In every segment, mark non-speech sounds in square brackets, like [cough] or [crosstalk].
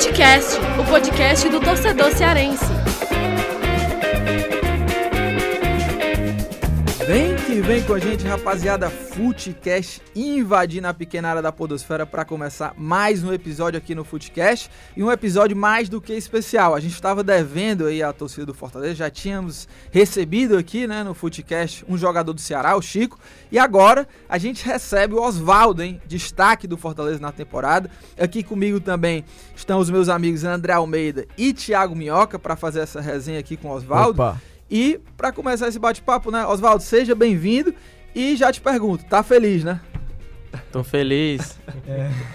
Futecast, o podcast do torcedor cearense. Vem com a gente, rapaziada. Footcast invadindo a pequena área da Podosfera para começar mais um episódio aqui no Footcast e um episódio mais do que especial. A gente estava devendo aí a torcida do Fortaleza, já tínhamos recebido aqui, né, no Footcast um jogador do Ceará, o Chico, e agora a gente recebe o Oswaldo, hein, destaque do Fortaleza na temporada. Aqui comigo também estão os meus amigos André Almeida e Thiago Minhoca para fazer essa resenha aqui com o Oswaldo. E para começar esse bate-papo, né, Oswaldo, seja bem-vindo e já te pergunto, tá feliz, né? Tô feliz.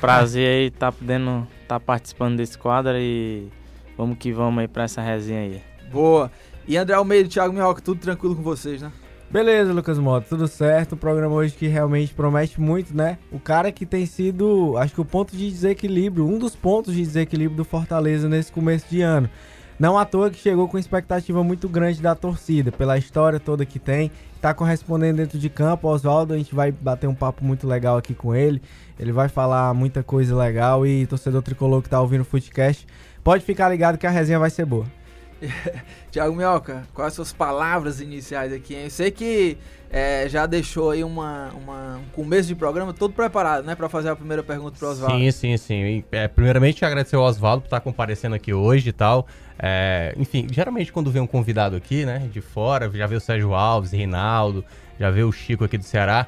Prazer aí tá podendo tá participando desse quadro e vamos que vamos aí pra essa resenha aí. Boa. E André Almeida e Thiago Minhoca, tudo tranquilo com vocês, né? Beleza, Lucas Mota, tudo certo. O programa hoje que realmente promete muito, né? O cara que tem sido, acho que o ponto de desequilíbrio, um dos pontos de desequilíbrio do Fortaleza nesse começo de ano. Não à toa que chegou com expectativa muito grande da torcida, pela história toda que tem. Tá correspondendo dentro de campo, Oswaldo, a gente vai bater um papo muito legal aqui com ele. Ele vai falar muita coisa legal e torcedor tricolor que tá ouvindo o Footcast, pode ficar ligado que a resenha vai ser boa. [laughs] Thiago Minhoca, quais as suas palavras iniciais aqui, hein? Eu sei que é, já deixou aí uma, uma- um começo de programa todo preparado, né? Pra fazer a primeira pergunta pro Oswaldo. Sim, sim, sim. É, primeiramente, agradecer ao Oswaldo por estar comparecendo aqui hoje e tal. É, enfim, geralmente quando vem um convidado aqui, né, de fora, já vê o Sérgio Alves, Reinaldo, já vê o Chico aqui do Ceará.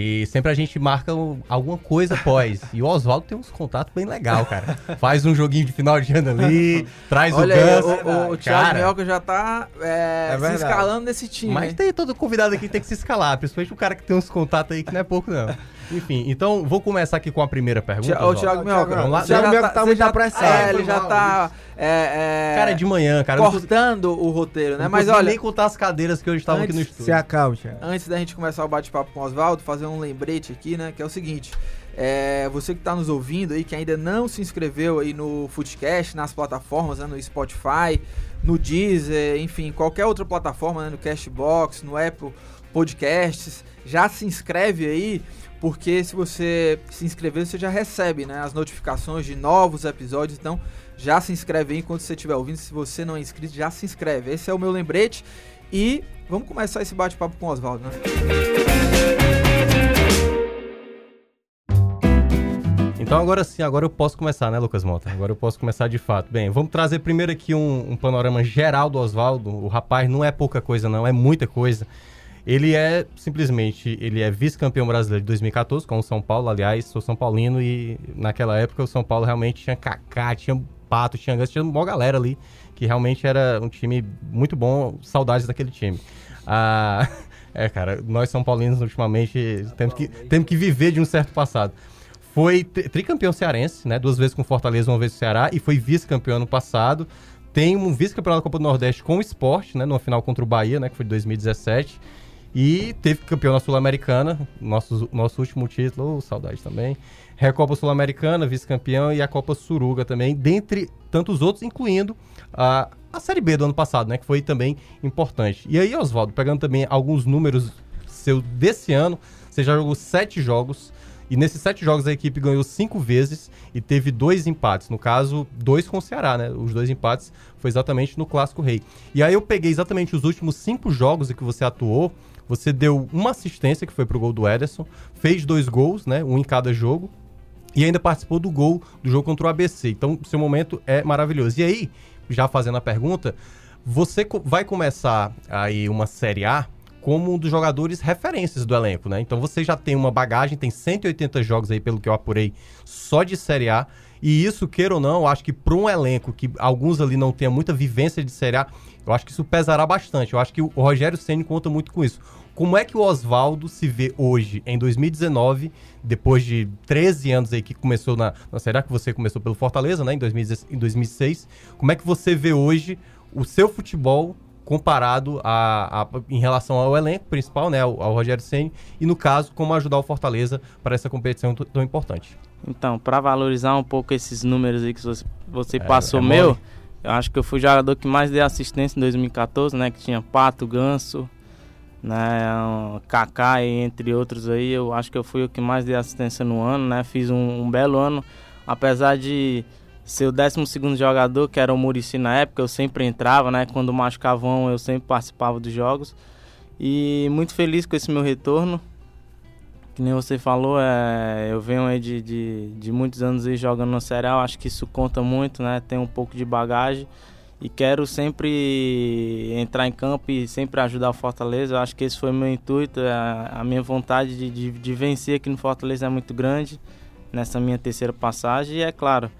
E sempre a gente marca um- alguma coisa após. E o Oswaldo tem uns contatos bem legal, cara. Faz um joguinho de final de ano ali, [laughs] traz Olha o aí, Gans. o, o, o Thiago já tá é, É se escalando nesse time, Mas tem todo convidado aqui que tem que se escalar, principalmente o cara que tem uns contatos aí que não é pouco, não. Enfim, então vou começar aqui com a primeira pergunta. Ô, Oswaldo. Thiago Minhoca, vamos lá. você Thiago já Minhoca tá você muito já- apressado. É, ele já tá é, é, Cara, é de manhã, cara. não cortando o roteiro, né? Não Mas olha, nem contar as cadeiras que hoje estavam aqui no estúdio. Se acalme. Antes da gente começar o bate-papo com o Oswaldo, fazer um lembrete aqui, né? Que é o seguinte: é, você que está nos ouvindo aí, que ainda não se inscreveu aí no Footcast, nas plataformas, né, no Spotify, no Deezer, enfim, qualquer outra plataforma, né, no Cashbox, no Apple Podcasts, já se inscreve aí, porque se você se inscrever, você já recebe né, as notificações de novos episódios, então já se inscreve aí enquanto você estiver ouvindo. Se você não é inscrito, já se inscreve. Esse é o meu lembrete. E vamos começar esse bate-papo com o Oswaldo, né? Então agora sim, agora eu posso começar, né, Lucas Mota? Agora eu posso começar de fato. Bem, vamos trazer primeiro aqui um, um panorama geral do Oswaldo. O rapaz não é pouca coisa, não, é muita coisa. Ele é simplesmente, ele é vice-campeão brasileiro de 2014 com o São Paulo, aliás, sou São Paulino e naquela época o São Paulo realmente tinha Kaká, tinha Pato, tinha Gans, tinha uma galera ali que realmente era um time muito bom, saudades daquele time. Ah, [laughs] é, cara, nós São Paulinos ultimamente temos que, temos que viver de um certo passado. Foi tri- tricampeão cearense, né? Duas vezes com Fortaleza, uma vez com Ceará, e foi vice-campeão ano passado. Tem um vice-campeonato da Copa do Nordeste com o esporte, né? Numa final contra o Bahia, né? Que foi de 2017. E teve campeão na Sul-Americana, nosso, nosso último título, oh, saudade também. Recopa Sul-Americana, vice-campeão, e a Copa Suruga também, dentre tantos outros, incluindo a, a Série B do ano passado, né? Que foi também importante. E aí, Oswaldo, pegando também alguns números seu desse ano, você já jogou sete jogos. E nesses sete jogos a equipe ganhou cinco vezes e teve dois empates. No caso, dois com o Ceará, né? Os dois empates foi exatamente no Clássico Rei. E aí eu peguei exatamente os últimos cinco jogos em que você atuou. Você deu uma assistência, que foi pro gol do Ederson. Fez dois gols, né? Um em cada jogo. E ainda participou do gol do jogo contra o ABC. Então, seu momento é maravilhoso. E aí, já fazendo a pergunta, você vai começar aí uma Série A como um dos jogadores referências do elenco, né? Então você já tem uma bagagem, tem 180 jogos aí, pelo que eu apurei, só de Série A. E isso, queira ou não, eu acho que para um elenco que alguns ali não tenham muita vivência de Série A, eu acho que isso pesará bastante. Eu acho que o Rogério Ceni conta muito com isso. Como é que o Oswaldo se vê hoje, em 2019, depois de 13 anos aí que começou na, A, que você começou pelo Fortaleza, né, em, 2016 em 2006, como é que você vê hoje o seu futebol comparado a, a- em relação ao elenco principal, né, ao, ao Rogério Ceni e no caso como ajudar o Fortaleza para essa competição tão importante. Então, pra valorizar um pouco esses números aí que você, você É, passou é meu, eu acho que eu fui o jogador que mais deu assistência em 2014, né? Que tinha Pato, Ganso, né? um, entre outros aí. Eu acho que eu fui o que mais dei assistência no ano, né? Fiz um, um belo ano, apesar de ser o 12 jogador, que era o Murici na época, eu sempre entrava, né? Quando machucavam, eu sempre participava dos jogos. E muito feliz com esse meu retorno. Que nem você falou, é, eu venho aí de, de, de muitos anos aí jogando no Cereal, acho que isso conta muito, né? Tem um pouco de bagagem e quero sempre entrar em campo e sempre ajudar o Fortaleza. Eu acho que esse foi meu intuito, a, a minha vontade de, de, de, vencer aqui no Fortaleza é muito grande nessa minha terceira passagem e é claro,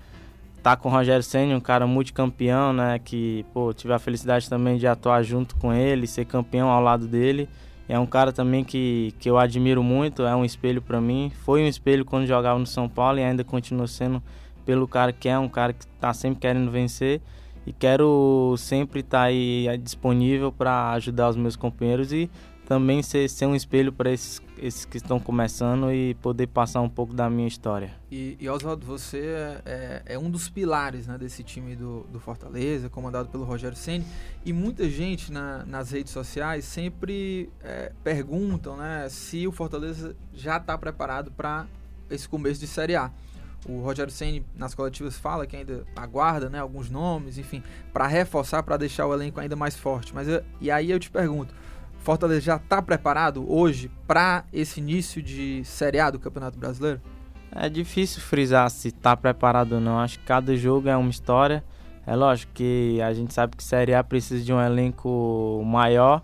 tá com o Rogério Senna, um cara multicampeão, né, que, pô, tive a felicidade também de atuar junto com ele, ser campeão ao lado dele. É um cara também que, que eu admiro muito, é um espelho para mim. Foi um espelho quando jogava no São Paulo e ainda continua sendo pelo cara que é, um cara que está sempre querendo vencer e quero sempre estar aí disponível para ajudar os meus companheiros e também ser, ser um espelho para esses, esses que estão começando e poder passar um pouco da minha história. E, e Oswaldo, você é, é, é, um dos pilares né, desse time do, do Fortaleza, comandado pelo Rogério Ceni e muita gente na, nas redes sociais sempre é, perguntam né, se o Fortaleza já está preparado para esse começo de Série A. O Rogério Ceni nas coletivas fala que ainda aguarda, né, alguns nomes, enfim, para reforçar, para deixar o elenco ainda mais forte. Mas eu, e aí eu te pergunto, Fortaleza já está preparado hoje para esse início de Série A do Campeonato Brasileiro? É difícil frisar se está preparado ou não. Acho que cada jogo é uma história. É lógico que a gente sabe que Série A precisa de um elenco maior.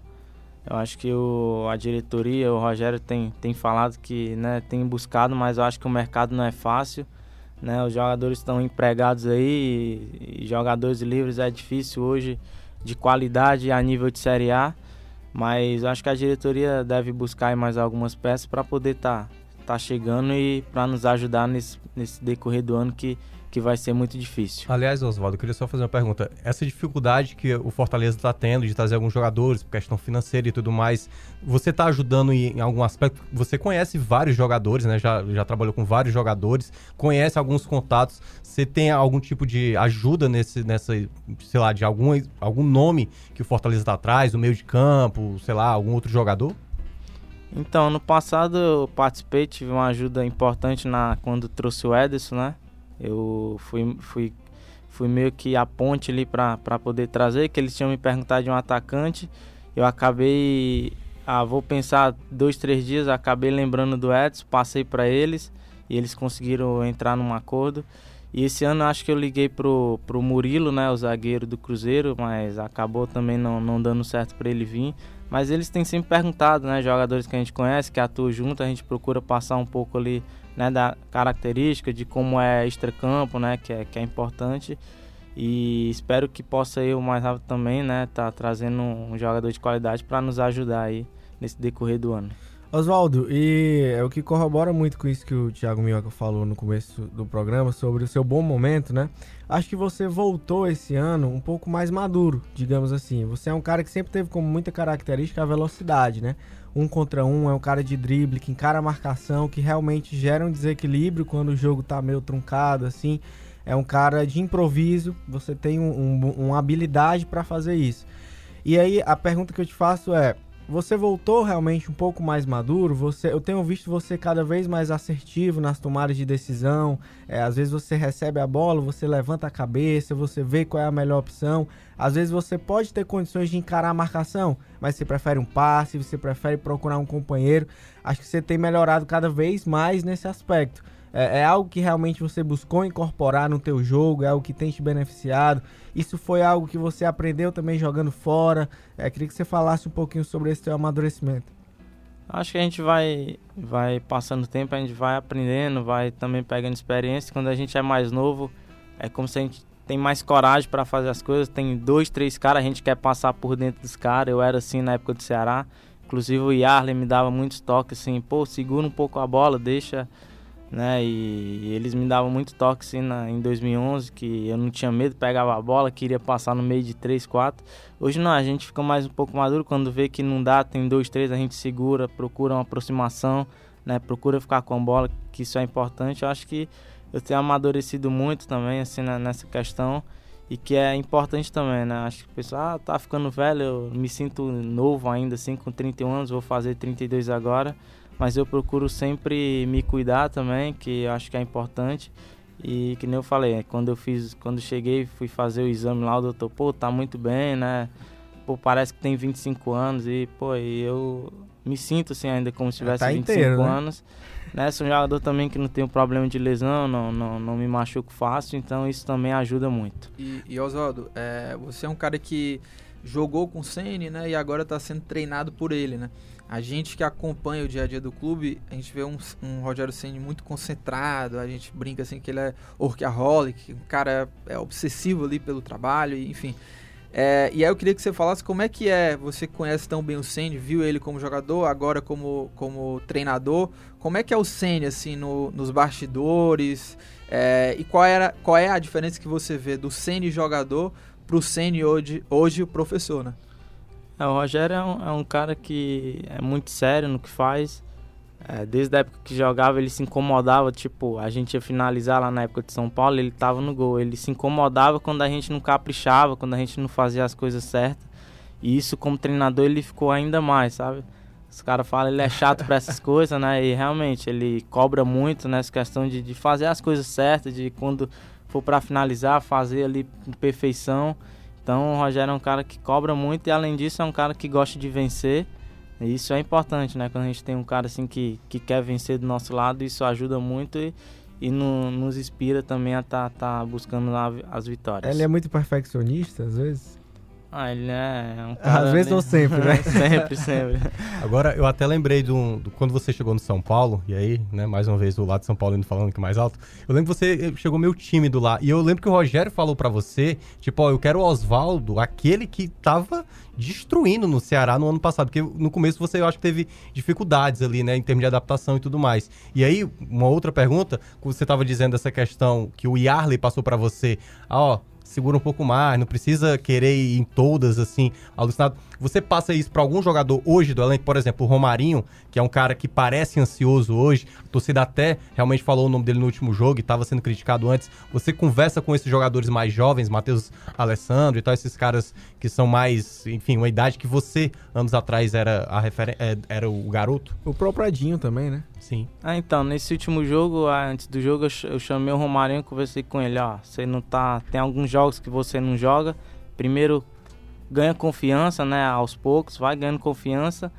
Eu acho que o, a diretoria, o Rogério tem, tem falado que né, tem buscado, mas eu acho que o mercado não é fácil. Né? Os jogadores estão empregados aí e, jogadores livres é difícil hoje de qualidade a nível de Série A. Mas acho que a diretoria deve buscar mais algumas peças para poder estar tá, tá chegando e para nos ajudar nesse, nesse decorrer do ano que que vai ser muito difícil. Aliás, Oswaldo, eu queria só fazer uma pergunta. Essa dificuldade que o Fortaleza está tendo de trazer alguns jogadores, por questão financeira e tudo mais, você está ajudando em, algum aspecto? Você conhece vários jogadores, né? Já, já trabalhou com vários jogadores, conhece alguns contatos. Você tem algum tipo de ajuda nesse, nessa, sei lá, de algum, algum nome que o Fortaleza está atrás, no meio de campo, sei lá, algum outro jogador? Então, no passado eu participei, tive uma ajuda importante na quando trouxe o Ederson, né? Eu fui, fui, fui meio que a ponte ali para poder trazer, que eles tinham me perguntado de um atacante. Eu acabei, ah, vou pensar dois, três dias, acabei lembrando do Edson, passei para eles e eles conseguiram entrar num acordo. E esse ano acho que eu liguei pro, pro Murilo, né, o zagueiro do Cruzeiro, mas acabou também não, não dando certo para ele vir. Mas eles têm sempre perguntado, né, jogadores que a gente conhece, que atuam junto, a gente procura passar um pouco ali né, da característica de como é extracampo, né, que é, que é importante. E espero que possa ir o mais rápido também, né, tá trazendo um jogador de qualidade para nos ajudar aí nesse decorrer do ano. Oswaldo, e é o que corrobora muito com isso que o Thiago Minhoca falou no começo do programa sobre o seu bom momento, né? Acho que você voltou esse ano um pouco mais maduro, digamos assim. Você é um cara que sempre teve como muita característica a velocidade, né? Um contra um, é um cara de drible, que encara a marcação, que realmente gera um desequilíbrio quando o jogo tá meio truncado, assim. É um cara de improviso, você tem um, um, uma habilidade para fazer isso. E aí a pergunta que eu te faço é: você voltou realmente um pouco mais maduro. Você, eu tenho visto você cada vez mais assertivo nas tomadas de decisão. É, às vezes você recebe a bola, você levanta a cabeça, você vê qual é a melhor opção. Às vezes você pode ter condições de encarar a marcação, mas você prefere um passe, você prefere procurar um companheiro. Acho que você tem melhorado cada vez mais nesse aspecto. É, é, algo que realmente você buscou incorporar no teu jogo, é algo que tem te beneficiado. Isso foi algo que você aprendeu também jogando fora. É, queria que você falasse um pouquinho sobre esse teu amadurecimento. Acho que a gente vai, vai passando tempo, a gente vai aprendendo, vai também pegando experiência. Quando a gente é mais novo, é como se a gente tem mais coragem para fazer as coisas. Tem dois, três caras, a gente quer passar por dentro dos caras. Eu era assim na época do Ceará. Inclusive o Yarley me dava muitos toques assim, pô, segura um pouco a bola, deixa né? E, eles me davam muito toque assim, na, em 2011, que eu não tinha medo, pegava a bola, queria passar no meio de 3, 4. Hoje não, a gente fica mais um pouco maduro, quando vê que não dá, tem 2, 3, a gente segura, procura uma aproximação, né? Procura ficar com a bola, que isso é importante. Eu acho que eu tenho amadurecido muito também, assim, né, nessa questão. E que é importante também, né? Acho que o pessoal ah, tá ficando velho, eu me sinto novo ainda, assim, com 31 anos, vou fazer 32 agora mas eu procuro sempre me cuidar também, que eu acho que é importante. E que nem eu falei, quando eu fiz, quando cheguei, fui fazer o exame lá, o doutor, pô, tá muito bem, né? Pô, parece que tem 25 anos e, pô, e eu me sinto assim ainda como se tivesse tá 25 inteiro, né? anos. Né? Sou um jogador também que não tem problema de lesão, não, não, não me machuco fácil, então isso também ajuda muito. E, e Oswaldo, é, você é um cara que jogou com o Ceni, né? E agora está sendo treinado por ele, né? A gente que acompanha o dia a dia do clube, a gente vê um, um Rogério Ceni muito concentrado, a gente brinca assim que ele é workaholic, um cara é obsessivo ali pelo trabalho, enfim. É, e aí eu queria que você falasse como é que é, você conhece tão bem o Ceni, viu ele como jogador, agora como, como treinador, como é que é o Ceni assim no, nos bastidores, é, e qual, era, qual é a diferença que você vê do Ceni jogador pro Ceni hoje, hoje o professor, né? É, o Rogério é um, é um, cara que é muito sério no que faz. É, desde a época que jogava, ele se incomodava. Tipo, a gente ia finalizar lá na época de São Paulo, ele tava no gol. Ele se incomodava quando a gente não caprichava, quando a gente não fazia as coisas certas. E isso, como treinador, ele ficou ainda mais, sabe? Os caras falam ele é chato para essas [laughs] coisas, né? E realmente, ele cobra muito nessa questão de, de fazer as coisas certas, de quando for para finalizar, fazer ali com perfeição. Então o Rogério é um cara que cobra muito e além disso é um cara que gosta de vencer. E isso é importante, né? Quando a gente tem um cara assim que, que quer vencer do nosso lado, isso ajuda muito e, e no, nos inspira também a estar tá, tá buscando lá as vitórias. Ele é muito perfeccionista, às vezes? Ah, ele é um cara... Às vezes ou sempre, né? [laughs] sempre, sempre. Agora, eu até lembrei do, do, quando você chegou no São Paulo, e aí, né, mais uma vez, do lado de São Paulo indo falando que mais alto, eu lembro que você chegou meio tímido lá, e eu lembro que o Rogério falou para você, tipo, ó, eu quero o Oswaldo, aquele que tava destruindo no Ceará no ano passado, porque no começo você, eu acho que teve dificuldades ali, né, em termos de adaptação e tudo mais. E aí, uma outra pergunta, você tava dizendo essa questão que o Yarley passou para você, ah, ó, segura um pouco mais, não precisa querer ir em todas, assim, alucinado. Você passa isso para algum jogador hoje do elenco, por exemplo, o Romarinho, que é um cara que parece ansioso hoje, a torcida até realmente falou o nome dele no último jogo e estava sendo criticado antes. Você conversa com esses jogadores mais jovens, Matheus Alessandro e tal, esses caras que são mais, enfim, uma idade que você, anos atrás, era, a. É, era o garoto? O próprio Adinho também, né? Sim. Ah, então, nesse último jogo, antes do jogo, eu chamei o Romarinho e conversei com ele, ó, você não tá. Tem alguns jogos que você não joga. Primeiro ganha confiança, né, aos poucos, vai ganhando confiança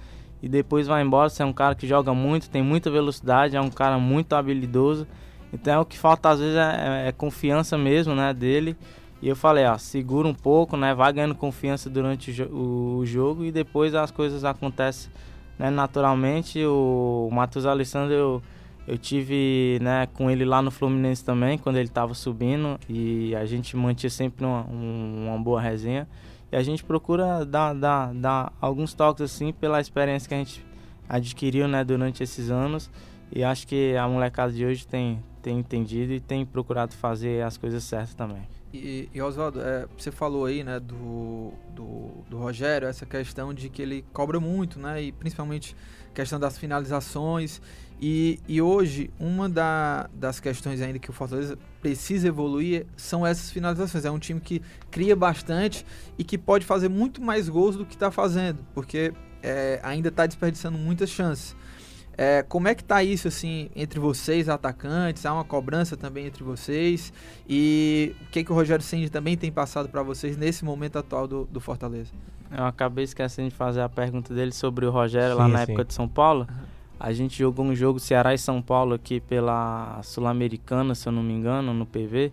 e depois vai embora. Você é um cara que joga muito, tem muita velocidade, é um cara muito habilidoso. Então é o que falta às vezes é, é, confiança mesmo, né, dele. E eu falei, ó, segura um pouco, né, vai ganhando confiança durante o, o jogo e depois as coisas acontecem né, naturalmente. O Matheus Alessandro eu, eu tive né, com ele lá no Fluminense também, quando ele estava subindo, e a gente mantinha sempre uma, uma boa resenha. A gente procura dar, dar, dar alguns toques assim pela experiência que a gente adquiriu né, durante esses anos. E acho que a molecada de hoje tem, tem entendido e tem procurado fazer as coisas certas também. E, e Oswaldo, é, você falou aí, né, do, do, do, Rogério, essa questão de que ele cobra muito, né, e principalmente questão das finalizações. E, e hoje, uma da, das questões ainda que o Fortaleza precisa evoluir são essas finalizações. É um time que cria bastante e que pode fazer muito mais gols do que está fazendo, porque é, ainda está desperdiçando muitas chances. É, como é que tá isso assim entre vocês, atacantes? Há uma cobrança também entre vocês? E o que, que o Rogério Ceni também tem passado para vocês nesse momento atual do, do, Fortaleza? Eu acabei esquecendo de fazer a pergunta dele sobre o Rogério sim, lá na sim. época de São Paulo. Uhum. A gente jogou um jogo Ceará e São Paulo aqui pela Sul-Americana, se eu não me engano, no PV.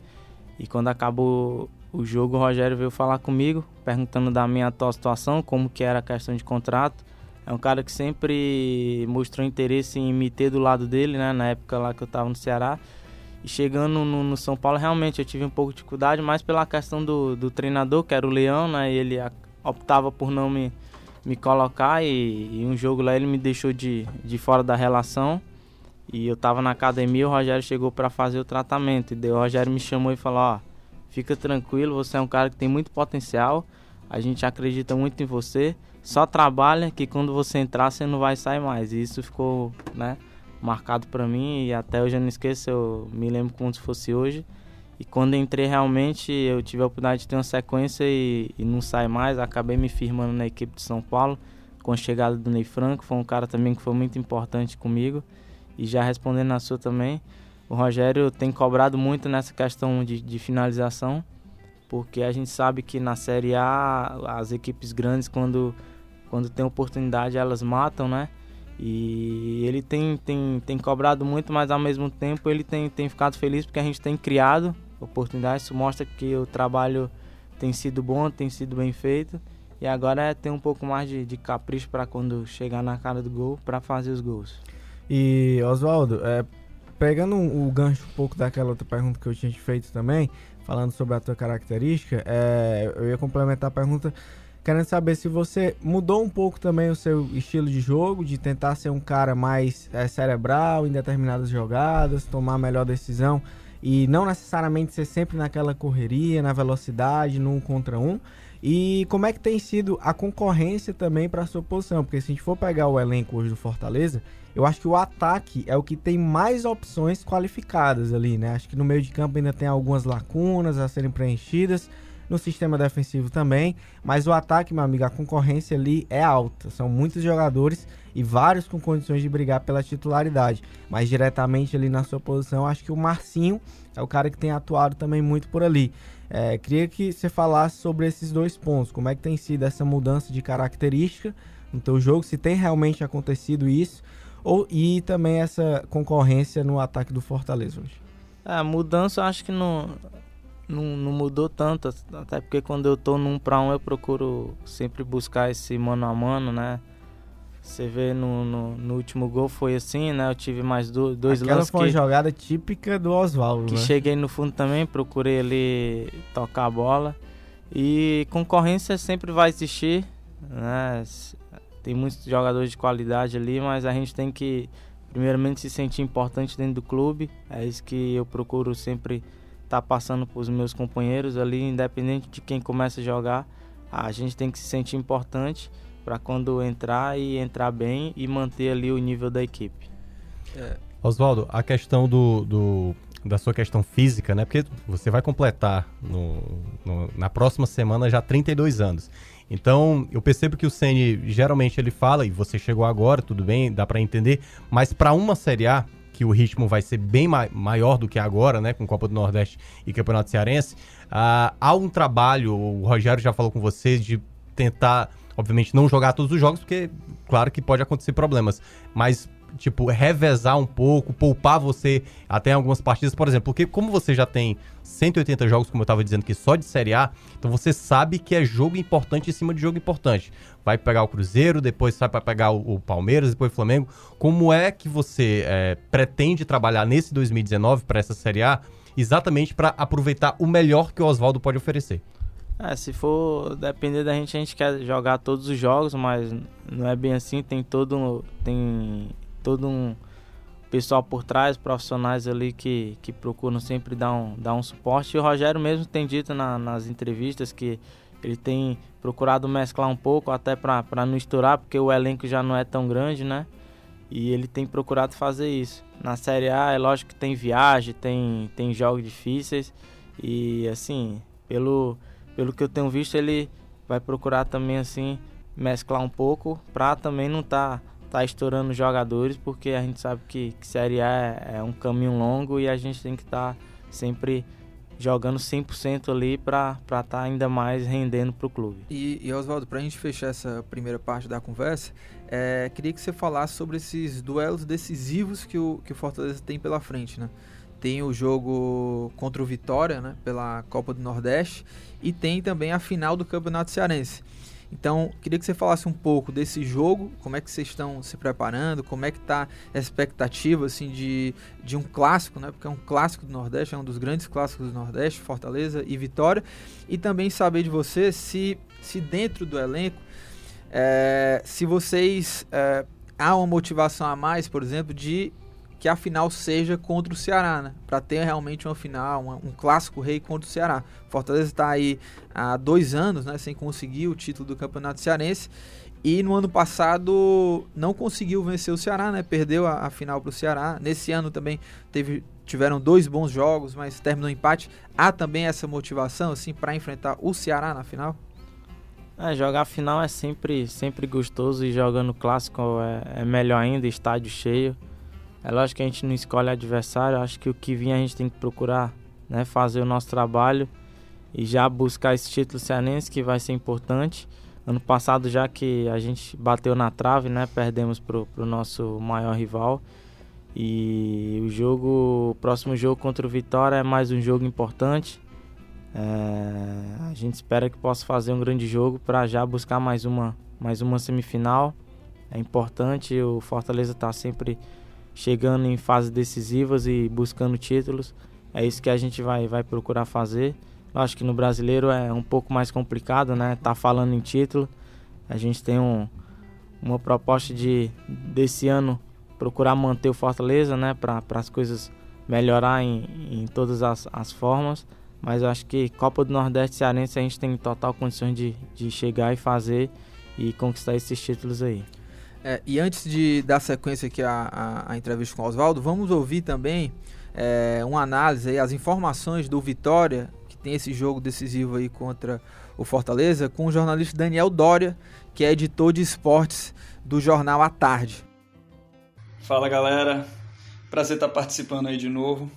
E quando acabou o jogo, o Rogério veio falar comigo, perguntando da minha atual situação, como que era a questão de contrato. É um cara que sempre mostrou interesse em me ter do lado dele, né? Na época lá que eu estava no Ceará. E chegando no, no, São Paulo, realmente eu tive um pouco de dificuldade, mais pela questão do, do treinador, que era o Leão, né? E ele optava por não me, me colocar. E, e, um jogo lá ele me deixou de, de fora da relação. E eu estava na academia, o Rogério chegou para fazer o tratamento. E daí o Rogério me chamou e falou: Ó, fica tranquilo, você é um cara que tem muito potencial. A gente acredita muito em você só trabalha que quando você entrar você não vai sair mais. E isso ficou, né, marcado para mim e até hoje eu não esqueço, eu me lembro como se fosse hoje. E quando entrei realmente, eu tive a oportunidade de ter uma sequência e, e não sai mais. Acabei me firmando na equipe de São Paulo com a chegada do Ney Franco. Foi um cara também que foi muito importante comigo. E já respondendo na sua também, o Rogério tem cobrado muito nessa questão de, de finalização, porque a gente sabe que na Série A as equipes grandes, quando, quando tem oportunidade, elas matam, né? E ele tem, tem, tem cobrado muito, mas ao mesmo tempo ele tem, tem ficado feliz porque a gente tem criado oportunidades. Isso mostra que o trabalho tem sido bom, tem sido bem feito. E agora é ter um pouco mais de, de capricho para quando chegar na cara do gol, para fazer os gols. E, Oswaldo, é, pegando o gancho um pouco daquela outra pergunta que eu tinha te feito também, falando sobre a tua característica, é, eu ia complementar a pergunta querendo saber se você mudou um pouco também o seu estilo de jogo, de tentar ser um cara mais é, cerebral em determinadas jogadas, tomar melhor decisão e não necessariamente ser sempre naquela correria, na velocidade, no um contra um. E como é que tem sido a concorrência também para a sua posição? Porque se a gente for pegar o elenco hoje do Fortaleza, eu acho que o ataque é o que tem mais opções qualificadas ali, né? Acho que no meio de campo ainda tem algumas lacunas a serem preenchidas no sistema defensivo também, mas o ataque, meu amigo, a concorrência ali é alta. São muitos jogadores e vários com condições de brigar pela titularidade. Mas diretamente ali na sua posição, acho que o Marcinho é o cara que tem atuado também muito por ali. É, queria que você falasse sobre esses dois pontos. Como é que tem sido essa mudança de característica no teu jogo, se tem realmente acontecido isso, ou, e também essa concorrência no ataque do Fortaleza hoje. A mudança eu acho que não, não, não mudou tanto, até porque quando eu tô num para um eu procuro sempre buscar esse mano a mano, né? Você vê no, no, no, último gol foi assim, né? Eu tive mais do, dois Aquela lances. foi uma jogada típica do Oswaldo. Que né? cheguei no fundo também, procurei ali tocar a bola. E concorrência sempre vai existir, né? Tem muitos jogadores de qualidade ali, mas a gente tem que, primeiramente, se sentir importante dentro do clube. É isso que eu procuro sempre tá passando para os meus companheiros ali, independente de quem começa a jogar, a gente tem que se sentir importante para quando entrar e entrar bem e manter ali o nível da equipe. É. Oswaldo, a questão do, do, da sua questão física, né? Porque você vai completar no, no, na próxima semana já 32 anos. Então, eu percebo que o Ceni geralmente ele fala, e você chegou agora, tudo bem, dá para entender, mas para uma Série A, que o ritmo vai ser bem ma maior do que agora, né, com Copa do Nordeste e Campeonato Cearense, uh, há um trabalho, o Rogério já falou com vocês, de tentar, obviamente, não jogar todos os jogos, porque, claro que pode acontecer problemas, mas tipo, revezar um pouco, poupar você até em algumas partidas, por exemplo, porque como você já tem 180 jogos, como eu estava dizendo que só de Série A, então você sabe que é jogo importante em cima de jogo importante. Vai pegar o Cruzeiro, depois sai para pegar o, o, Palmeiras, depois o Flamengo. Como é que você é, pretende trabalhar nesse 2019 para essa Série A, exatamente para aproveitar o melhor que o Oswaldo pode oferecer? É, se for depender da gente, a gente quer jogar todos os jogos, mas não é bem assim. Tem todo, tem todo um pessoal por trás, profissionais ali que, que procuram sempre dar um, dar um suporte. E o Rogério mesmo tem dito na, nas entrevistas que ele tem procurado mesclar um pouco, até para não estourar, porque o elenco já não é tão grande, né? E ele tem procurado fazer isso. Na Série A é lógico que tem viagem, tem, tem jogos difíceis. E assim, pelo, pelo que eu tenho visto, ele vai procurar também assim mesclar um pouco para também não estar tá tá estourando jogadores, porque a gente sabe que, que Série A é, é um caminho longo e a gente tem que estar tá sempre jogando 100% ali para estar tá ainda mais rendendo para o clube. E, e Oswaldo, para a gente fechar essa primeira parte da conversa, é, queria que você falasse sobre esses duelos decisivos que o, que o Fortaleza tem pela frente, né? Tem o jogo contra o Vitória, né, pela Copa do Nordeste, e tem também a final do Campeonato Cearense. Então, queria que você falasse um pouco desse jogo, como é que vocês estão se preparando, como é que está a expectativa assim, de, de um clássico, né? Porque é um clássico do Nordeste, é um dos grandes clássicos do Nordeste, Fortaleza e Vitória. E também saber de você se, se dentro do elenco, é, se vocês é, há uma motivação a mais, por exemplo, de que a final seja contra o Ceará, né? Para ter realmente uma final, uma, um clássico rei contra o Ceará. Fortaleza está aí há dois anos, né, sem conseguir o título do Campeonato Cearense. E no ano passado não conseguiu vencer o Ceará, né? Perdeu a, a final para o Ceará. Nesse ano também teve, tiveram dois bons jogos, mas terminou empate. Há também essa motivação assim para enfrentar o Ceará na final? É, jogar final é sempre, sempre gostoso e jogando clássico é, é melhor ainda, estádio cheio. É lógico que a gente não escolhe adversário, acho que o que vinha a gente tem que procurar né, fazer o nosso trabalho e já buscar esse título cearense que vai ser importante. Ano passado já que a gente bateu na trave, né, perdemos pro, pro nosso maior rival. E o jogo, o próximo jogo contra o Vitória é mais um jogo importante. É, a gente espera que possa fazer um grande jogo para já buscar mais uma, mais uma semifinal. É importante, o Fortaleza está sempre chegando em fases decisivas e buscando títulos. É isso que a gente vai, vai procurar fazer. Acho que no brasileiro é um pouco mais complicado, né? Tá falando em título. A gente tem um, uma proposta de desse ano procurar manter o Fortaleza, né? Para as coisas melhorar em, em todas as, as formas. Mas eu acho que Copa do Nordeste Cearense a gente tem total condições de, de chegar e fazer e conquistar esses títulos aí. É, e antes de dar sequência aqui à, à, à entrevista com o Oswaldo, vamos ouvir também é, uma análise aí, as informações do Vitória, que tem esse jogo decisivo aí contra o Fortaleza, com o jornalista Daniel Dória, que é editor de esportes do jornal à tarde. Fala galera, prazer estar participando aí de novo.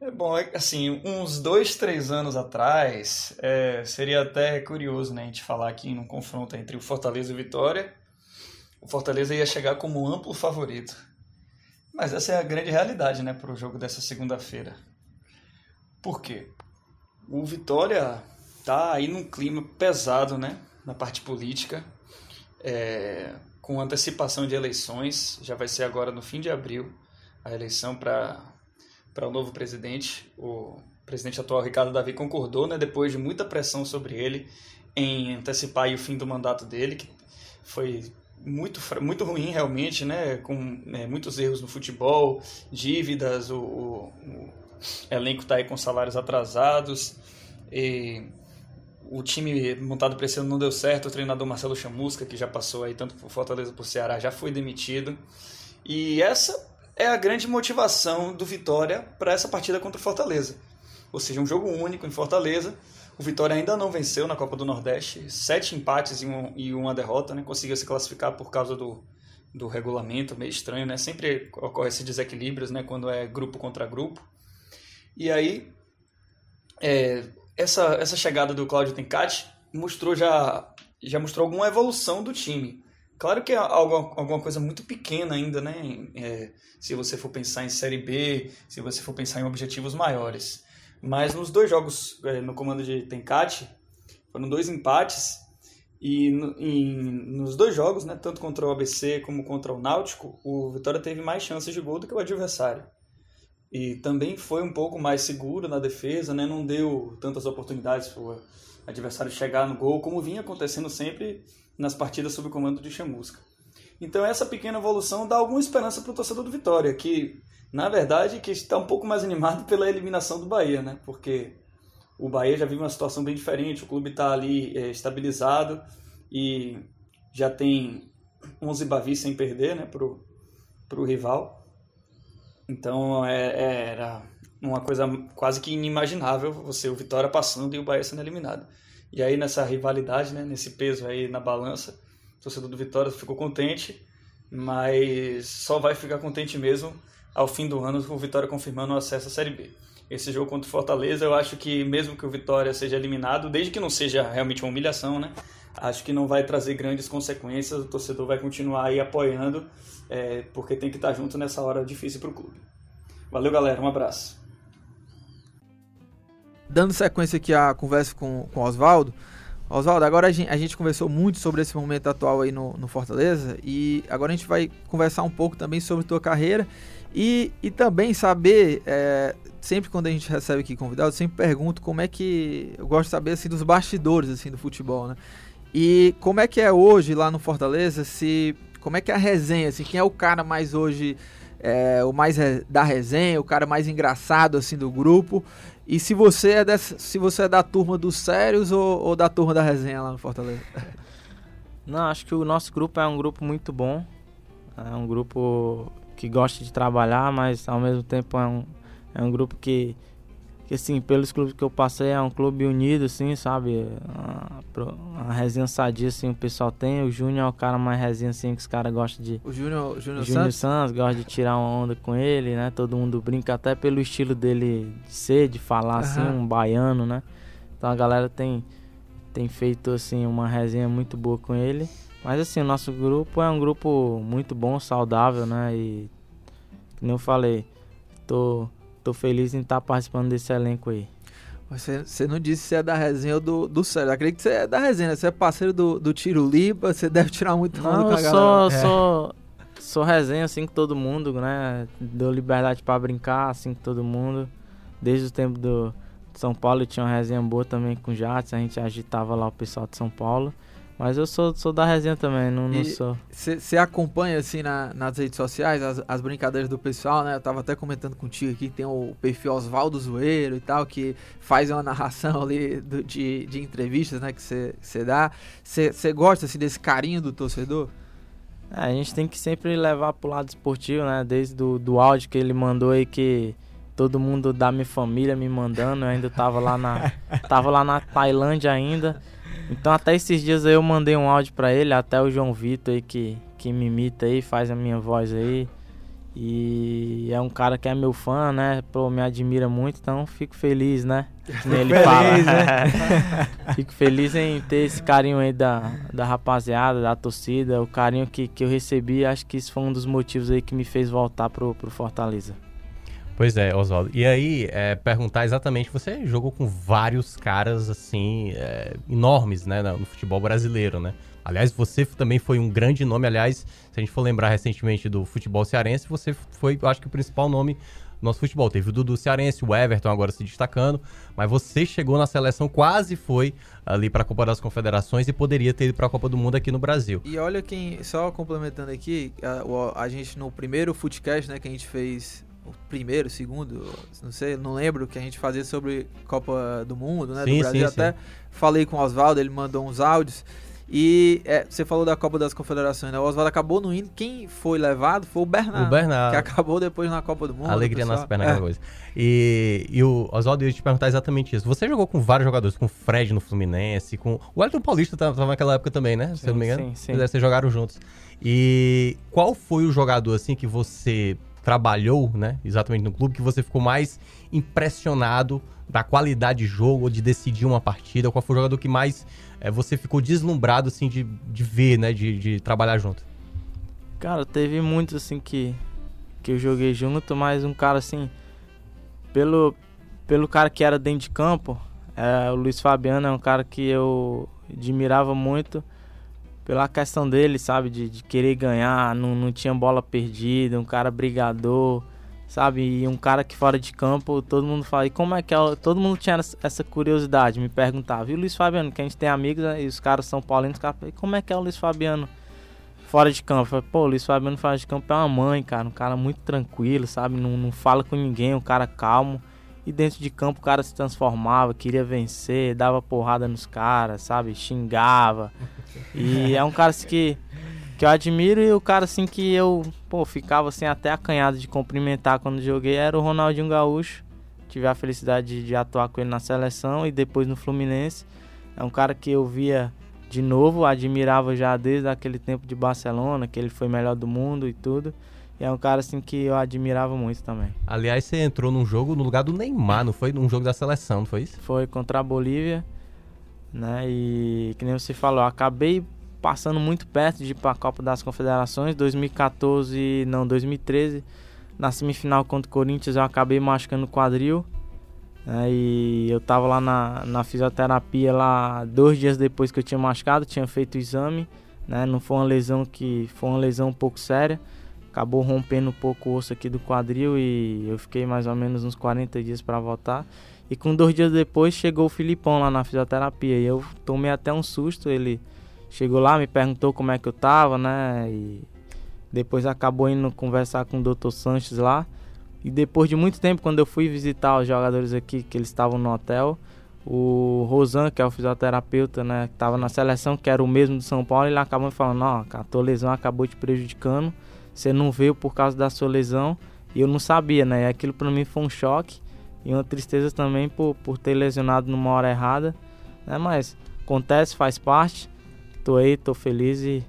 É bom, é, assim, uns dois, três anos atrás, é, seria até curioso né, a gente falar aqui num confronto entre o Fortaleza e o Vitória. O Fortaleza ia chegar como amplo favorito. Mas essa é a grande realidade né, para o jogo dessa segunda-feira. Por quê? O Vitória tá aí num clima pesado né, na parte política, é, com antecipação de eleições. Já vai ser agora no fim de abril a eleição para para o novo presidente. O presidente atual, Ricardo Davi, concordou, né, depois de muita pressão sobre ele, em antecipar o fim do mandato dele, que foi muito, muito ruim realmente, né, com é, muitos erros no futebol, dívidas, o, o, o elenco está aí com salários atrasados, e o time montado para esse ano não deu certo, o treinador Marcelo Chamusca, que já passou aí tanto por Fortaleza por Ceará, já foi demitido. E essa é a grande motivação do Vitória para essa partida contra o Fortaleza. Ou seja, um jogo único em Fortaleza. O Vitória ainda não venceu na Copa do Nordeste, sete empates e, um, e uma derrota, né? conseguiu se classificar por causa do, do regulamento, meio estranho, né? Sempre ocorre esse desequilíbrios, né? Quando é grupo contra grupo. E aí, é, essa, essa chegada do Cláudio Tencati mostrou já, já mostrou alguma evolução do time. Claro que é algo, alguma coisa muito pequena ainda, né? É, se você for pensar em Série B, se você for pensar em objetivos maiores. Mas nos dois jogos é, no comando de Tencate, foram dois empates. E no, nos dois jogos, né, tanto contra o ABC como contra o Náutico, o Vitória teve mais chances de gol do que o adversário. E também foi um pouco mais seguro na defesa, né? não deu tantas oportunidades para o adversário chegar no gol, como vinha acontecendo sempre nas partidas sob o comando de Chamusca. Então essa pequena evolução dá alguma esperança para o torcedor do Vitória, que na verdade que está um pouco mais animado pela eliminação do Bahia, né? Porque o Bahia já vive uma situação bem diferente, o clube está ali é, estabilizado e já tem 11 Bavis sem perder, né, pro, pro rival. Então é, é, era uma coisa quase que inimaginável você o Vitória passando e o Bahia sendo eliminado. E aí nessa rivalidade, né, nesse peso aí na balança, o torcedor do Vitória ficou contente, mas só vai ficar contente mesmo ao fim do ano o Vitória confirmando o acesso à Série B. Esse jogo contra o Fortaleza, eu acho que mesmo que o Vitória seja eliminado, desde que não seja realmente uma humilhação, né? Acho que não vai trazer grandes consequências, o torcedor vai continuar aí apoiando, é, porque tem que estar junto nessa hora difícil para o clube. Valeu, galera, um abraço dando sequência aqui à conversa com, com o Oswaldo. Oswaldo, agora a gente, a gente, conversou muito sobre esse momento atual aí no, no, Fortaleza e agora a gente vai conversar um pouco também sobre tua carreira e, e também saber, é, sempre quando a gente recebe aqui convidados, sempre pergunto como é que, eu gosto de saber assim dos bastidores assim do futebol, né? E como é que é hoje lá no Fortaleza, se, como é que é a resenha, assim, quem é o cara mais hoje, é, o mais da resenha, o cara mais engraçado assim do grupo e se você é, dessa, se você é da turma dos sérios ou, ou da turma da resenha lá no Fortaleza? Não, acho que o nosso grupo é um grupo muito bom. É um grupo que gosta de trabalhar, mas ao mesmo tempo é um, é um grupo que, que assim, pelos clubes que eu passei, é um clube unido, assim, sabe? A, resenha sadia, assim, o pessoal tem. O Júnior é o cara mais resenha, assim, que os caras gostam de... O Júnior, Júnior, Júnior Santos? Santos gosta de tirar uma onda com ele, né? Todo mundo brinca até pelo estilo dele de ser, de falar, uhum. assim, um baiano, né? Então a galera tem, tem feito, assim, uma resenha muito boa com ele. Mas, assim, o nosso grupo é um grupo muito bom, saudável, né? E, como eu falei, tô tô feliz em estar tá participando desse elenco aí. Você, você não disse se é da resenha ou do, do Sérgio. Acredito que você é da resenha. Você é parceiro do, do Tiro Liba, você deve tirar muito não, com a galera. Sou, é. sou, sou resenha assim com todo mundo, né? Dou liberdade para brincar assim com todo mundo. Desde o tempo do São Paulo eu tinha uma resenha boa também com o Jats, a gente agitava lá o pessoal de São Paulo. Mas eu sou, sou da resenha também, não, não sou. Você acompanha, assim, na, nas redes sociais, as, as, brincadeiras do pessoal, né? Eu tava até comentando contigo aqui, tem o perfil Oswaldo Zoeiro e tal, que faz uma [laughs] narração ali do, de, de entrevistas, né? Que você dá. Você gosta, assim, desse carinho do torcedor? É, a gente tem que sempre levar pro lado esportivo, né? Desde do, do áudio que ele mandou aí que todo mundo da minha família me mandando, eu ainda tava lá na [laughs] tava lá na Tailândia ainda. Então até esses dias aí eu mandei um áudio para ele, até o João Vitor aí que, que me imita aí, faz a minha voz aí. E é um cara que é meu fã, né? Pô, me admira muito, então fico feliz, né? Fico ele feliz, fala. Né? [laughs] fico feliz em ter esse carinho aí da, da rapaziada, da torcida, o carinho que, que eu recebi. Acho que isso foi um dos motivos aí que me fez voltar pro, pro Fortaleza. Pois é, Oswaldo. E aí, é, perguntar exatamente, você jogou com vários caras, assim, é, enormes, né, no futebol brasileiro, né? Aliás, você também foi um grande nome, aliás, se a gente for lembrar recentemente do futebol cearense, você foi, eu acho que o principal nome do nosso futebol. Teve o Dudu Cearense, o Everton agora se destacando, mas você chegou na seleção, quase foi ali para a Copa das Confederações e poderia ter ido para a Copa do Mundo aqui no Brasil. E olha quem, só complementando aqui, a, a gente no primeiro Footcast, né, que a gente fez primeiro, segundo, não sei, não lembro, que a gente fazia sobre Copa do Mundo, né? Sim, do Brasil. Sim, Até sim. falei com o Oswaldo, ele mandou uns áudios. E é, você falou da Copa das Confederações, né? O Oswaldo acabou no indo. Quem foi levado foi o Bernardo. O Bernardo. Que acabou depois na Copa do Mundo. Alegria nas pernas, é. coisa. E, e o Oswaldo, eu ia te perguntar exatamente isso. Você jogou com vários jogadores, com o Fred no Fluminense, com. O Elton Paulista estava naquela época também, né? Se eu não me engano. Sim, sim. Vocês jogaram juntos. E qual foi o jogador, assim, que você trabalhou, né, exatamente no clube, que você ficou mais impressionado da qualidade de jogo ou de decidir uma partida? Qual foi o jogador que mais é, você ficou deslumbrado, assim, de, de ver, né, de, de trabalhar junto? Cara, teve muitos, assim, que, que eu joguei junto, mas um cara, assim, pelo, pelo cara que era dentro de campo, é, o Luiz Fabiano é um cara que eu admirava muito pela questão dele, sabe? De, de querer ganhar, não, não tinha bola perdida, um cara brigador, sabe? E um cara que fora de campo, todo mundo fala, e como é que é? Todo mundo tinha essa curiosidade, me perguntava. E o Luiz Fabiano, que a gente tem amigos, né, e os caras são paulinos, os caras falam, como é que é o Luiz Fabiano fora de campo? Eu falei, pô, o Luiz Fabiano fora de campo é uma mãe, cara, um cara muito tranquilo, sabe? Não, não fala com ninguém, um cara calmo. E dentro de campo o cara se transformava, queria vencer, dava porrada nos caras, sabe? Xingava. E [laughs] é um cara assim, que, que eu admiro e o cara assim que eu, pô, ficava assim até acanhado de cumprimentar quando joguei era o Ronaldinho Gaúcho. Tive a felicidade de, de atuar com ele na seleção e depois no Fluminense. É um cara que eu via de novo, admirava já desde aquele tempo de Barcelona, que ele foi melhor do mundo e tudo. E é um cara assim que eu admirava muito também. Aliás, você entrou num jogo no lugar do Neymar, não foi? Num jogo da seleção, não foi isso? Foi contra a Bolívia né? E que nem você falou, acabei passando muito perto de ir para a Copa das Confederações 2014, não, 2013, na semifinal contra o Corinthians eu acabei machucando o quadril. Né? E eu tava lá na, na fisioterapia lá dois dias depois que eu tinha machucado, tinha feito o exame, né? Não foi uma lesão que foi uma lesão um pouco séria. Acabou rompendo um pouco o osso aqui do quadril e eu fiquei mais ou menos uns 40 dias para voltar. E com dois dias depois chegou o Filipão lá na fisioterapia. E eu tomei até um susto. Ele chegou lá, me perguntou como é que eu tava, né? E depois acabou indo conversar com o Dr. Sanches lá. E depois de muito tempo, quando eu fui visitar os jogadores aqui, que eles estavam no hotel, o Rosan, que é o fisioterapeuta, né, que estava na seleção, que era o mesmo do São Paulo, ele acabou falando: Ó, a tua lesão acabou te prejudicando, você não veio por causa da sua lesão. E eu não sabia, né? Aquilo para mim foi um choque. e uma tristeza também por, por ter lesionado numa hora errada, né? Mas acontece, faz parte. Tô aí, tô feliz e,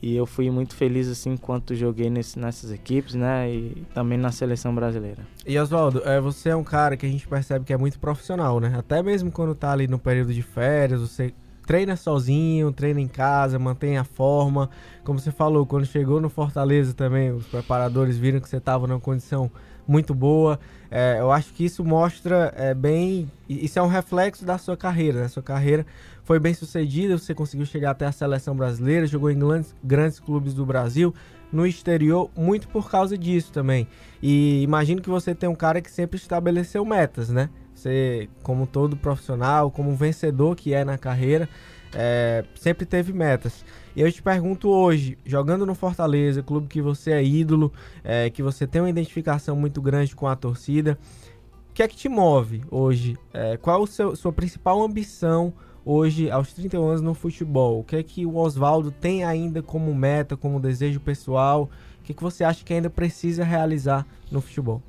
e eu fui muito feliz assim enquanto joguei nesse, nessas equipes, né? E também na seleção brasileira. E Oswaldo, é, você é um cara que a gente percebe que é muito profissional, né? Até mesmo quando tá ali no período de férias, você treina sozinho, treina em casa, mantém a forma. Como você falou, quando chegou no Fortaleza também, os preparadores viram que você estava numa condição muito boa. É, eu acho que isso mostra é, bem. Isso é um reflexo da sua carreira. Né? Sua carreira foi bem sucedida, você conseguiu chegar até a seleção brasileira, jogou em grandes, grandes clubes do Brasil, no exterior, muito por causa disso também. E imagino que você tem um cara que sempre estabeleceu metas, né? Você, como todo profissional, como vencedor que é na carreira, é, sempre teve metas. E eu te pergunto hoje, jogando no Fortaleza, clube que você é ídolo, é, que você tem uma identificação muito grande com a torcida, o que é que te move hoje? É, qual a sua principal ambição hoje, aos 31 anos, no futebol? O que é que o Oswaldo tem ainda como meta, como desejo pessoal? O que, é que você acha que ainda precisa realizar no futebol?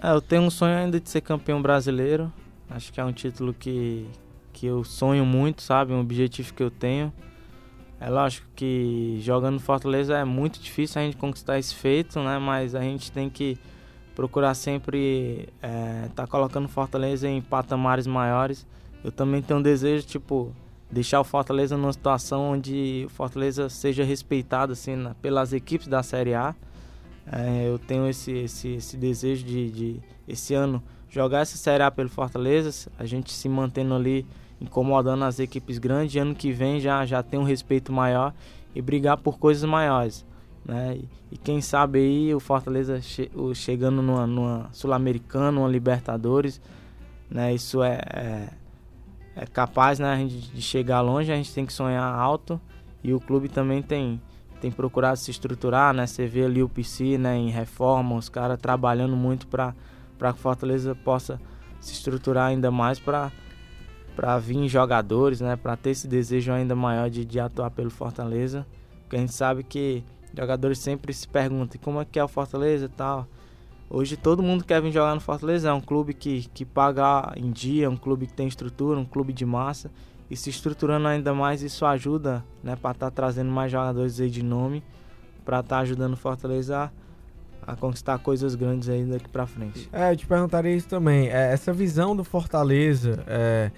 É, eu tenho um sonho ainda de ser campeão brasileiro. Acho que é um título que, que eu sonho muito, sabe? Um objetivo que eu tenho. É lógico que jogando Fortaleza é muito difícil a gente conquistar esse feito, né? Mas a gente tem que procurar sempre estar é, tá colocando Fortaleza em patamares maiores. Eu também tenho um desejo, tipo, deixar o Fortaleza numa situação onde o Fortaleza seja respeitado assim, pelas equipes da Série A. É, eu tenho esse, esse, esse desejo de, de, esse ano, jogar essa Série A pelo Fortaleza, a gente se mantendo ali, incomodando as equipes grandes, ano que vem já, já tem um respeito maior e brigar por coisas maiores. Né? E, e quem sabe aí o Fortaleza che, o, chegando numa, numa Sul-Americana, uma Libertadores, né? isso é, é, é capaz né, de, de chegar longe, a gente tem que sonhar alto e o clube também tem tem procurado se estruturar, né? Você vê ali o PC, né, em reforma, os caras trabalhando muito para para que Fortaleza possa se estruturar ainda mais para para vir jogadores, né, para ter esse desejo ainda maior de, de atuar pelo Fortaleza, porque a gente sabe que jogadores sempre se perguntam como é que é o Fortaleza e tal. Hoje todo mundo quer vir jogar no Fortaleza, é um clube que, que paga em dia, um clube que tem estrutura, um clube de massa e se estruturando ainda mais, isso ajuda, né, para estar tá trazendo mais jogadores aí de nome, para estar tá ajudando o Fortaleza a, conquistar coisas grandes aí daqui para frente. É, eu te perguntaria isso também. É, essa visão do Fortaleza é,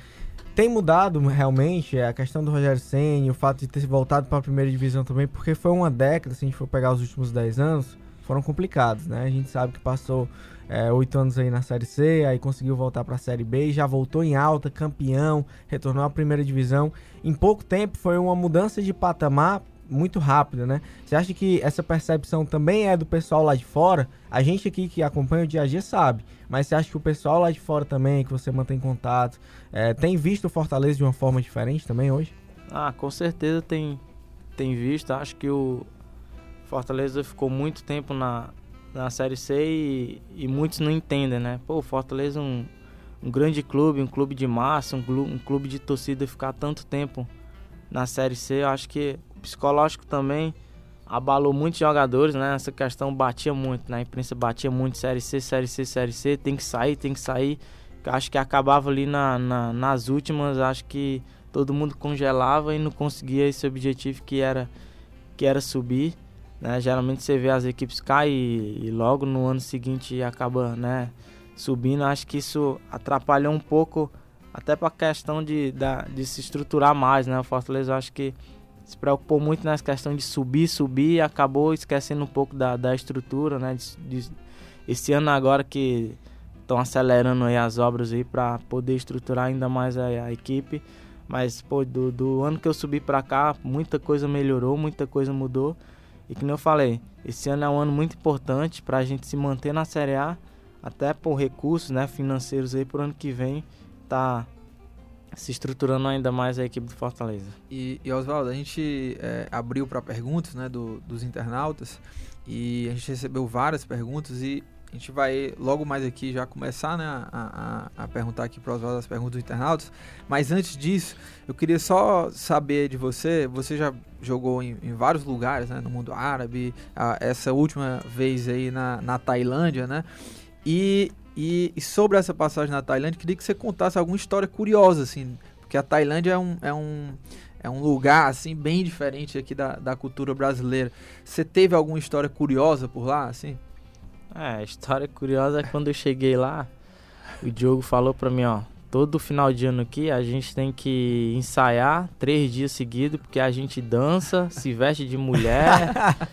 tem mudado realmente é, a questão do Rogério Senna, o fato de ter voltado para a primeira divisão também, porque foi uma década, se a gente for pegar os últimos 10 anos, foram complicados, né? A gente sabe que passou é, oito anos aí na Série C, aí conseguiu voltar para a Série B, já voltou em alta, campeão, retornou à primeira divisão. Em pouco tempo foi uma mudança de patamar muito rápida, né? Você acha que essa percepção também é do pessoal lá de fora? A gente aqui que acompanha o dia a dia sabe, mas você acha que o pessoal lá de fora também, que você mantém contato, é, tem visto o Fortaleza de uma forma diferente também hoje? Ah, com certeza tem, tem visto. Acho que o Fortaleza ficou muito tempo na, na Série C e, e, muitos não entendem, né? Pô, o Fortaleza é um, um grande clube, um clube de massa, um clube, um clube de torcida ficar tanto tempo na Série C, eu acho que o psicológico também abalou muitos jogadores, né? Essa questão batia muito, né? A imprensa batia muito, Série C, Série C, Série C, tem que sair, tem que sair. Acho que acabava ali na, na, nas últimas, acho que todo mundo congelava e não conseguia esse objetivo que era, que era subir. Né? Geralmente você vê as equipes cair e logo no ano seguinte acaba né, subindo. Acho que isso atrapalhou um pouco até para a questão de, da, de se estruturar mais. Né? O Fortaleza acho que se preocupou muito nessa questão de subir, subir e acabou esquecendo um pouco da, da estrutura. Né? De, de, esse ano agora que estão acelerando aí as obras aí para poder estruturar ainda mais a, a equipe. Mas pô, do, do ano que eu subi para cá, muita coisa melhorou, muita coisa mudou. E como eu falei, esse ano é um ano muito importante para a gente se manter na Série A, até por recursos né, financeiros aí para o ano que vem tá se estruturando ainda mais a equipe do Fortaleza. E, e Oswaldo, a gente é, abriu para perguntas né, do, dos internautas e a gente recebeu várias perguntas e a gente vai logo mais aqui já começar né, a, a, a perguntar aqui para as perguntas dos internautas. Mas antes disso, eu queria só saber de você. Você já jogou em, em vários lugares né, no mundo árabe, a, essa última vez aí na, na Tailândia, né? E e, e, sobre essa passagem na Tailândia, queria que você contasse alguma história curiosa, assim, porque a Tailândia é um, é um, é um lugar, assim, bem diferente aqui da, da cultura brasileira. Você teve alguma história curiosa por lá, assim? É, a história curiosa é quando eu cheguei lá, o Diogo falou pra mim, ó, todo final de ano aqui a gente tem que ensaiar três dias seguidos, porque a gente dança, se veste de mulher,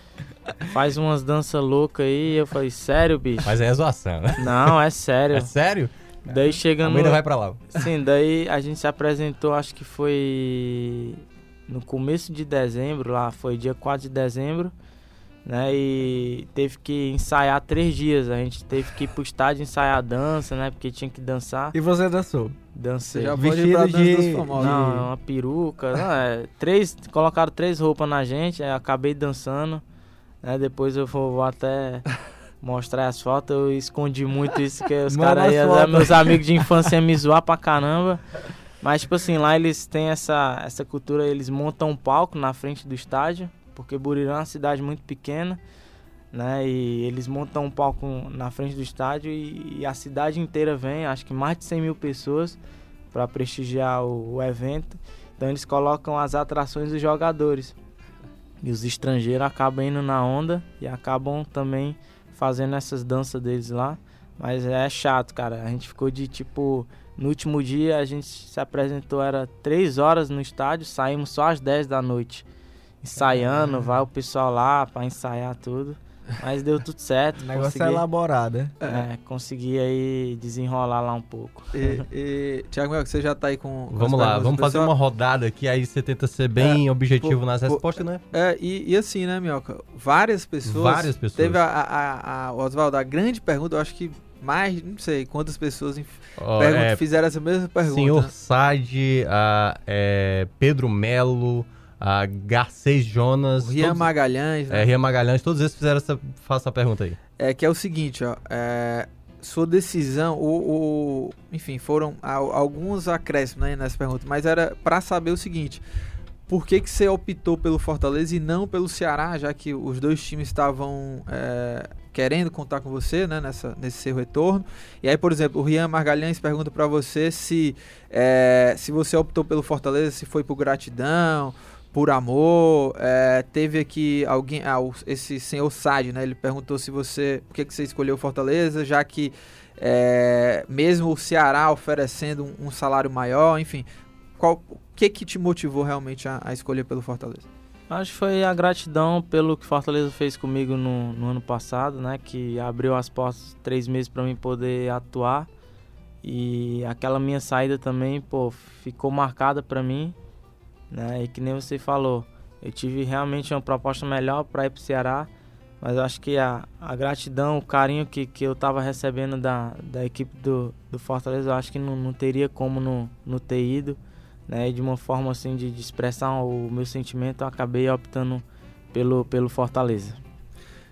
[laughs] faz umas danças loucas aí. Eu falei, sério, bicho? Mas é zoação, né? Não, é sério. É sério? Daí chegando. A vai pra lá. Sim, daí a gente se apresentou, acho que foi no começo de dezembro, lá foi dia 4 de dezembro né? E teve que ensaiar três dias. A gente teve que ir pro estádio ensaiar a dança, né? Porque tinha que dançar. E você dançou? Dancei. Você já Vestido de... Não, é uma peruca. Não, é, três, colocaram três roupas na gente, acabei dançando. Né? Depois eu vou, vou até mostrar as fotos. Eu escondi muito isso, que os caras meus amigos de infância iam me zoar pra caramba. Mas, tipo assim, lá eles têm essa, essa cultura, eles montam um palco na frente do estádio porque Burirã é uma cidade muito pequena, né? E eles montam um palco na frente do estádio e, e a cidade inteira vem, acho que mais de 100 mil pessoas para prestigiar o, o, evento. Então eles colocam as atrações dos jogadores. E os estrangeiros acabam indo na onda e acabam também fazendo essas danças deles lá. Mas é chato, cara. A gente ficou de tipo. No último dia a gente se apresentou, era 3 horas no estádio, saímos só às 10 da noite ensaiando, vai o pessoal lá para ensaiar tudo. Mas deu tudo certo. O negócio é consegui, é elaborado, é? é? consegui aí desenrolar lá um pouco. E, e Tiago você já tá aí com. Vamos lá, vamos fazer uma rodada aqui, aí você tenta ser bem é, objetivo nas respostas, né? É, e, e, assim, né, Mioca? Várias pessoas. Várias pessoas. Teve a, a, a Oswaldo, a grande pergunta, eu acho que mais, não sei quantas pessoas oh, é, fizeram essa mesma pergunta. Senhor né? Sade, a, é, Pedro Melo a Garcês Jonas. O Rian todos, Magalhães. Né? É, Rian Magalhães, todos esses fizeram essa. Faça a pergunta aí. É que é o seguinte, ó. É, sua decisão, o, o, enfim, foram alguns acréscimos né, nessa pergunta, mas era para saber o seguinte: por que, que você optou pelo Fortaleza e não pelo Ceará, já que os dois times estavam é, querendo contar com você né, nessa, nesse seu retorno? E aí, por exemplo, o Rian Margalhães pergunta para você se, é, se você optou pelo Fortaleza, se foi por gratidão por amor. É, teve aqui alguém, ah, esse senhor Sade, né? Ele perguntou se você, por que, que você escolheu Fortaleza, já que é, mesmo o Ceará oferecendo um, um, salário maior, enfim, qual, o que que te motivou realmente a, a escolher pelo Fortaleza? Acho que foi a gratidão pelo que Fortaleza fez comigo no, no ano passado, né? Que abriu as portas três meses para mim poder atuar. E aquela minha saída também, pô, ficou marcada para mim né? E que nem você falou, eu tive realmente uma proposta melhor para ir para o Ceará, mas eu acho que a, a gratidão, o carinho que, que eu estava recebendo da, da equipe do, do Fortaleza, eu acho que não, não teria como não, não ter ido, né? E de uma forma assim de, de expressar o meu sentimento, eu acabei optando pelo, pelo Fortaleza.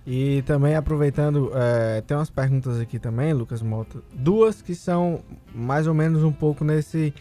E também aproveitando, é, tem umas perguntas aqui também, Lucas Mota. Duas que são mais ou menos um pouco nesse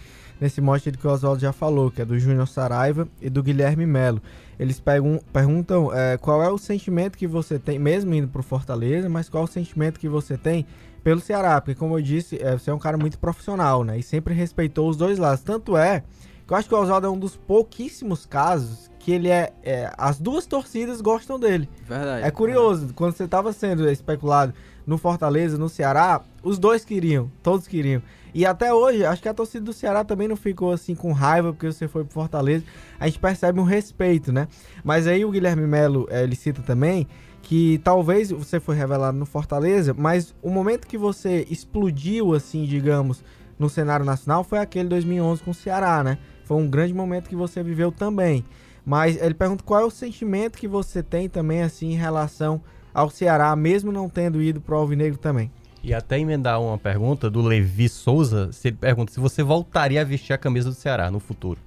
nesse mote que o Oswaldo já falou, que é do Júnior Saraiva e do Guilherme Melo. Eles pergun perguntam é, qual é o sentimento que você tem, mesmo indo para o Fortaleza, mas qual é o sentimento que você tem pelo Ceará, porque como eu disse, é, você é um cara muito profissional, né? E sempre respeitou os dois lados. Tanto é que eu acho que o Oswaldo é um dos pouquíssimos casos que ele é, é, As duas torcidas gostam dele. Verdade. É curioso, quando você estava sendo especulado no Fortaleza, no Ceará, os dois queriam, todos queriam. E até hoje, acho que a torcida do Ceará também não ficou assim com raiva porque você foi pro Fortaleza. A gente percebe um respeito, né? Mas aí o Guilherme Melo, é, ele cita também que talvez você foi revelado no Fortaleza, mas o momento que você explodiu, assim, digamos, no cenário nacional foi aquele 2011 com o Ceará, né? Foi um grande momento que você viveu também. Mas ele pergunta qual é o sentimento que você tem também, assim, em relação ao Ceará, mesmo não tendo ido pro Alvinegro também. E até emendar uma pergunta do Levi Souza, se ele pergunta se você voltaria a vestir a camisa do Ceará no futuro.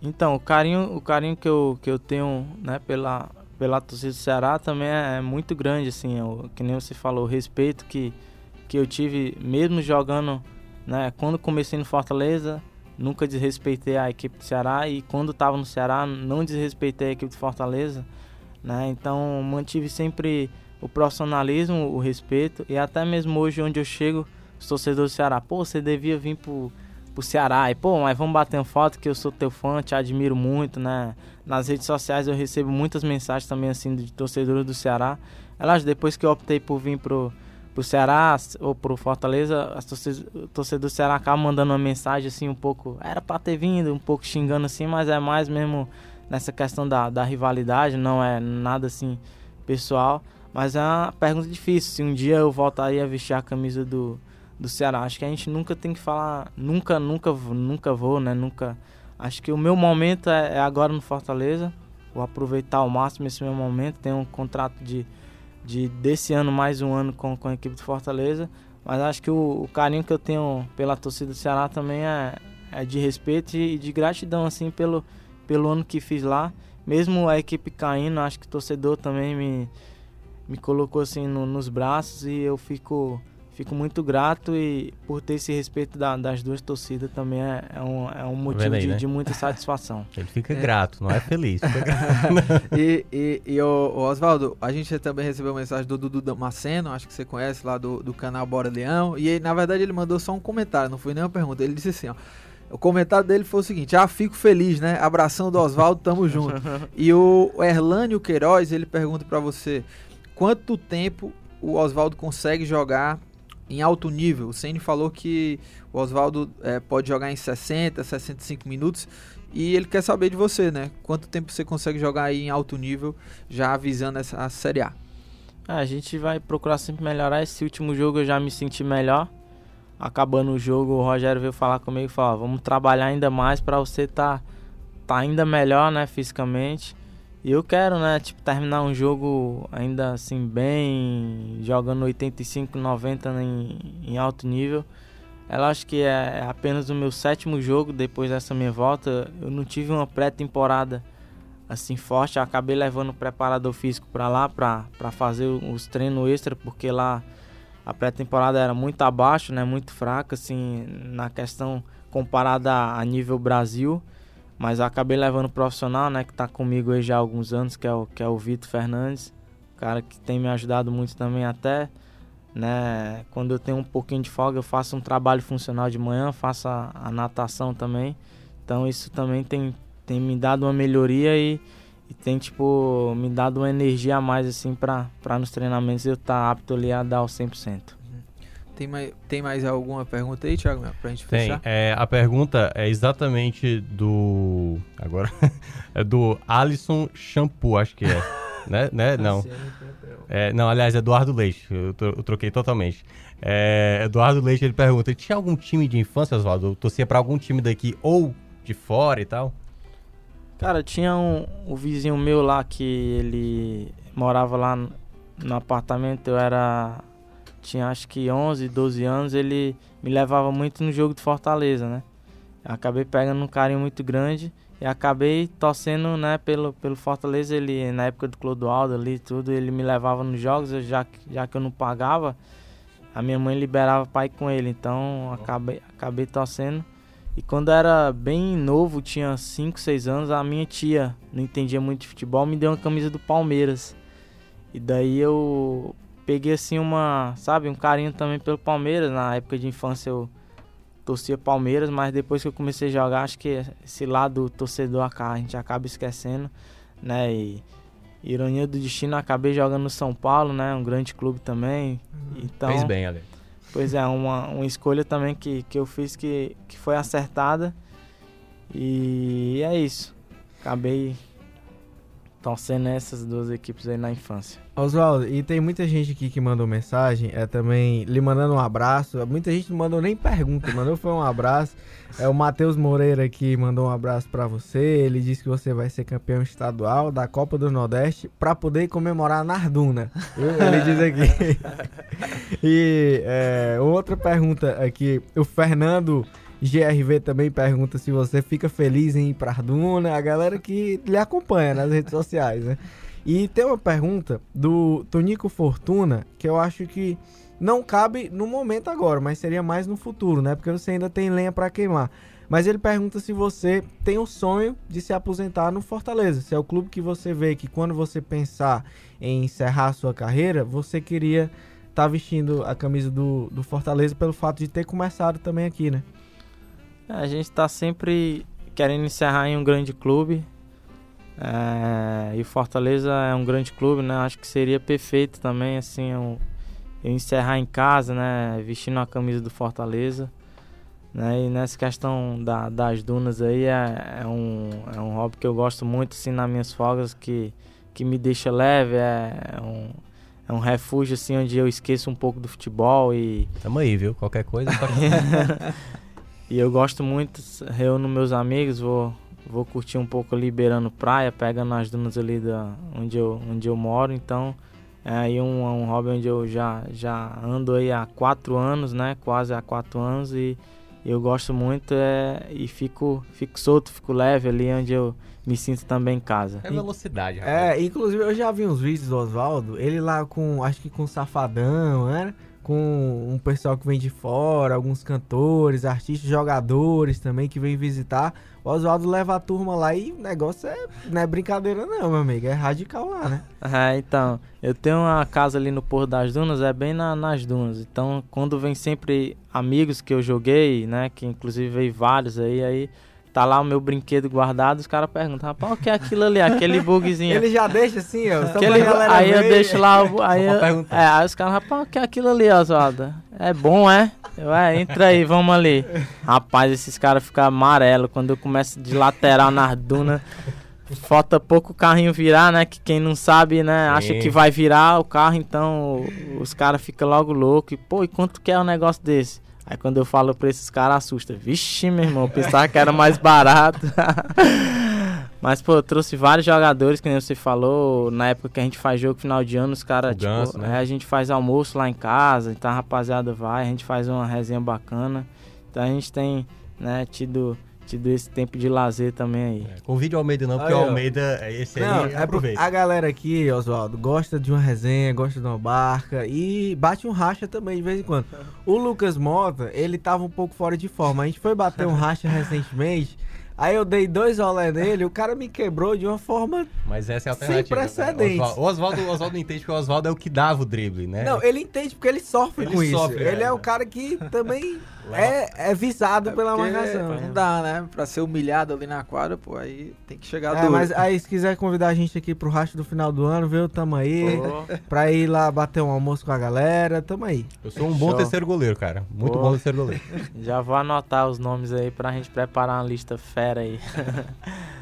Então, o carinho, o carinho que eu, que eu tenho, né, pela, pela torcida do Ceará também é, é muito grande, assim, eu, que nem você falou, o respeito que, que eu tive, mesmo jogando, né, quando comecei no Fortaleza, nunca desrespeitei a equipe do Ceará e quando estava no Ceará, não desrespeitei a equipe do Fortaleza, né, então mantive sempre o profissionalismo, o respeito e até mesmo hoje onde eu chego, os torcedores do Ceará, pô, você devia vir pro, pro Ceará. E, pô, mas vamos bater uma foto que eu sou teu fã, te admiro muito, né? Nas redes sociais eu recebo muitas mensagens também, assim, de torcedores do Ceará. Elas, depois que eu optei por vir pro, pro Ceará ou pro Fortaleza, as torcedores do Ceará acabam mandando uma mensagem, assim, um pouco... Era pra ter vindo, um pouco xingando, assim, mas é mais mesmo nessa questão da, da rivalidade, não é nada, assim, pessoal. Mas é uma pergunta difícil, se um dia eu voltaria a vestir a camisa do do Ceará. Acho que a gente nunca tem que falar, nunca, nunca, nunca vou, né? Nunca. Acho que o meu momento é, é agora no Fortaleza. Vou aproveitar ao máximo esse meu momento. Tenho um contrato de, de desse ano mais um ano com, com a equipe do Fortaleza. Mas acho que o, o carinho que eu tenho pela torcida do Ceará também é, é de respeito e de gratidão assim pelo, pelo ano que fiz lá. Mesmo a equipe caindo, acho que o torcedor também me, me colocou assim no, nos braços e eu fico fico muito grato e por ter esse respeito da, das duas torcidas também é, é um, é um motivo aí, de, né? de, muita satisfação. [laughs] Ele fica é. grato, não é feliz. [laughs] e e, e o, o Oswaldo, a gente também recebeu mensagem do Dudu Damasceno, acho que você conhece lá do, do canal Bora Leão, e na verdade ele mandou só um comentário, não foi nenhuma pergunta. Ele disse assim, ó. O comentário dele foi o seguinte: Ah, fico feliz, né? Abração do Oswaldo, tamo junto. [laughs] e o Erlânio Queiroz, ele pergunta para você: quanto tempo o Oswaldo consegue jogar em alto nível. O Ceni falou que o Oswaldo é, pode jogar em 60, 65 minutos e ele quer saber de você, né? Quanto tempo você consegue jogar aí em alto nível, já avisando essa Série A? É, a gente vai procurar sempre melhorar. Esse último jogo eu já me senti melhor. Acabando o jogo, o Rogério veio falar comigo e falou: vamos trabalhar ainda mais para você estar tá, tá ainda melhor, né, fisicamente. E eu quero, né, tipo, terminar um jogo ainda assim bem, jogando 85, 90 em, em alto nível. Ela acho que é apenas o meu sétimo jogo depois dessa minha volta. Eu não tive uma pré-temporada assim forte. Eu acabei levando o preparador físico para lá para fazer os treinos extra, porque lá a pré-temporada era muito abaixo, né, muito fraca assim na questão comparada a nível Brasil. Mas acabei levando o profissional, né, que está comigo aí já há alguns anos, que é o, que é o Vitor Fernandes. Cara que tem me ajudado muito também até, né, quando eu tenho um pouquinho de folga, eu faço um trabalho funcional de manhã, faço a, a natação também. Então isso também tem, tem me dado uma melhoria e, e tem, tipo, me dado uma energia a mais, assim, para nos treinamentos eu estar tá apto ali a dar o 100%. Tem mais, tem mais alguma pergunta aí, Thiago, pra gente fechar? Tem. É, a pergunta é exatamente do. Agora. [laughs] é do Alisson Shampoo, acho que é. [laughs] né? né? Não. É, não, aliás, é Eduardo Leite. Eu, eu troquei totalmente. É, Eduardo Leite ele pergunta: tinha algum time de infância, Oswaldo? Eu torcia pra algum time daqui ou de fora e tal? Cara, tinha um, um vizinho meu lá que ele morava lá no apartamento, eu era tinha acho que 11, 12 anos, ele me levava muito no jogo de Fortaleza, né? Eu acabei pegando um carinho muito grande e acabei torcendo, né, pelo, pelo Fortaleza, ele na época do Clodoaldo ali tudo, ele me levava nos jogos, já, já que eu não pagava, a minha mãe liberava pai com ele, então acabei, acabei torcendo. E quando era bem novo, tinha 5, 6 anos, a minha tia, não entendia muito de futebol, me deu uma camisa do Palmeiras. E daí eu peguei assim uma, sabe, um carinho também pelo Palmeiras. Na época de infância eu torcia Palmeiras, mas depois que eu comecei a jogar, acho que esse lado torcedor a gente acaba esquecendo, né? E ironia do destino, acabei jogando no São Paulo, né? Um grande clube também. Uhum. Então, Fez bem, Ale. Pois é, uma, uma escolha também que, que eu fiz que, que foi acertada. E é isso. Acabei torcendo essas duas equipes aí na infância. Oswaldo, e tem muita gente aqui que mandou mensagem, é também lhe mandando um abraço. Muita gente não mandou nem pergunta, [laughs] mandou foi um abraço. É o Matheus Moreira aqui mandou um abraço para você. Ele disse que você vai ser campeão estadual da Copa do Nordeste para poder comemorar na Arduna. [laughs] Ele diz aqui. [laughs] e é, outra pergunta aqui, o Fernando GRV também pergunta se você fica feliz em ir pra Arduna. A galera que lhe acompanha nas redes sociais, né? E tem uma pergunta do Tonico Fortuna que eu acho que não cabe no momento agora, mas seria mais no futuro, né? Porque você ainda tem lenha para queimar. Mas ele pergunta se você tem o sonho de se aposentar no Fortaleza. Se é o clube que você vê que quando você pensar em encerrar a sua carreira, você queria tá vestindo a camisa do, do Fortaleza pelo fato de ter começado também aqui, né? A gente tá sempre querendo encerrar em um grande clube. É, e o Fortaleza é um grande clube, né? Acho que seria perfeito também, assim, eu, eu encerrar em casa, né? Vestindo a camisa do Fortaleza. Né? E nessa questão da, das dunas aí é, é, um, é um hobby que eu gosto muito assim nas minhas folgas que, que me deixa leve, é, é um, é um refúgio assim onde eu esqueço um pouco do futebol e. Tamo aí, viu? Qualquer coisa. [laughs] [laughs] [laughs] E eu gosto muito, reúno meus amigos, vou, vou curtir um pouco ali beirando praia, pegando as dunas ali da, onde, eu, onde eu moro, então é aí um, um hobby onde eu já, já ando aí há quatro anos, né? Quase há quatro anos e eu gosto muito é, e fico, fico solto, fico leve ali onde eu me sinto também em casa. É velocidade, rapaz. É, inclusive eu já vi uns vídeos do Oswaldo, ele lá com, acho que com Safadão, né? Com um pessoal que vem de fora, alguns cantores, artistas, jogadores também que vem visitar. O Oswaldo leva a turma lá e o negócio é, não é brincadeira não, meu amigo, é radical lá, né? É, então, eu tenho uma casa ali no Porto das Dunas, é bem na, nas dunas. Então, quando vem sempre amigos que eu joguei, né, que inclusive veio vários aí, aí tá lá o meu brinquedo guardado, os caras perguntam, rapaz, o que é aquilo ali? Aquele bugzinho. Ele já deixa assim, ó. Aquele, aí eu deixo lá, aí, eu, é, aí os caras, rapaz, o que é aquilo ali, Oswaldo? É bom, é? Eu, é, entra aí, vamos ali. Rapaz, esses caras ficam amarelo quando eu começo de lateral nas dunas. Falta pouco o carrinho virar, né? Que quem não sabe, né? Sim. Acha que vai virar o carro, então os caras ficam logo loucos. E, pô, e quanto que é um negócio desse? Aí quando eu falo pra esses caras, assusta. Vixe, meu irmão, pensava que era mais barato. [laughs] Mas, pô, eu trouxe vários jogadores, que nem você falou, na época que a gente faz jogo final de ano, os caras, tipo, ganso, né? é, a gente faz almoço lá em casa, então a rapaziada vai, a gente faz uma resenha bacana. Então a gente tem, né, tido tido esse tempo de lazer também aí. É, convide o Almeida não, porque aí, o Almeida, esse não, aí, é aproveita. A galera aqui, Oswaldo, gosta de uma resenha, gosta de uma barca e bate um racha também de vez em quando. O Lucas Mota, ele tava um pouco fora de forma. A gente foi bater um racha recentemente. Aí eu dei dois olé nele, o cara me quebrou de uma forma. Mas essa é a alternativa. Sem precedentes. O Oswaldo, o Oswaldo entende porque o Oswaldo é o que dava o drible, né? Não, ele entende porque ele sofre ele com sofre, isso. É, ele é o cara que também é, é visado é pela marcação. Não dá, né? Pra ser humilhado ali na quadra, pô, aí tem que chegar é, Mas aí, se quiser convidar a gente aqui pro racho do final do ano, viu? Tamo aí. Pô. Pra ir lá bater um almoço com a galera, tamo aí. Eu sou um bom Show. terceiro goleiro, cara. Muito pô. bom terceiro goleiro. Já vou anotar os nomes aí pra gente preparar uma lista fera aí. [laughs]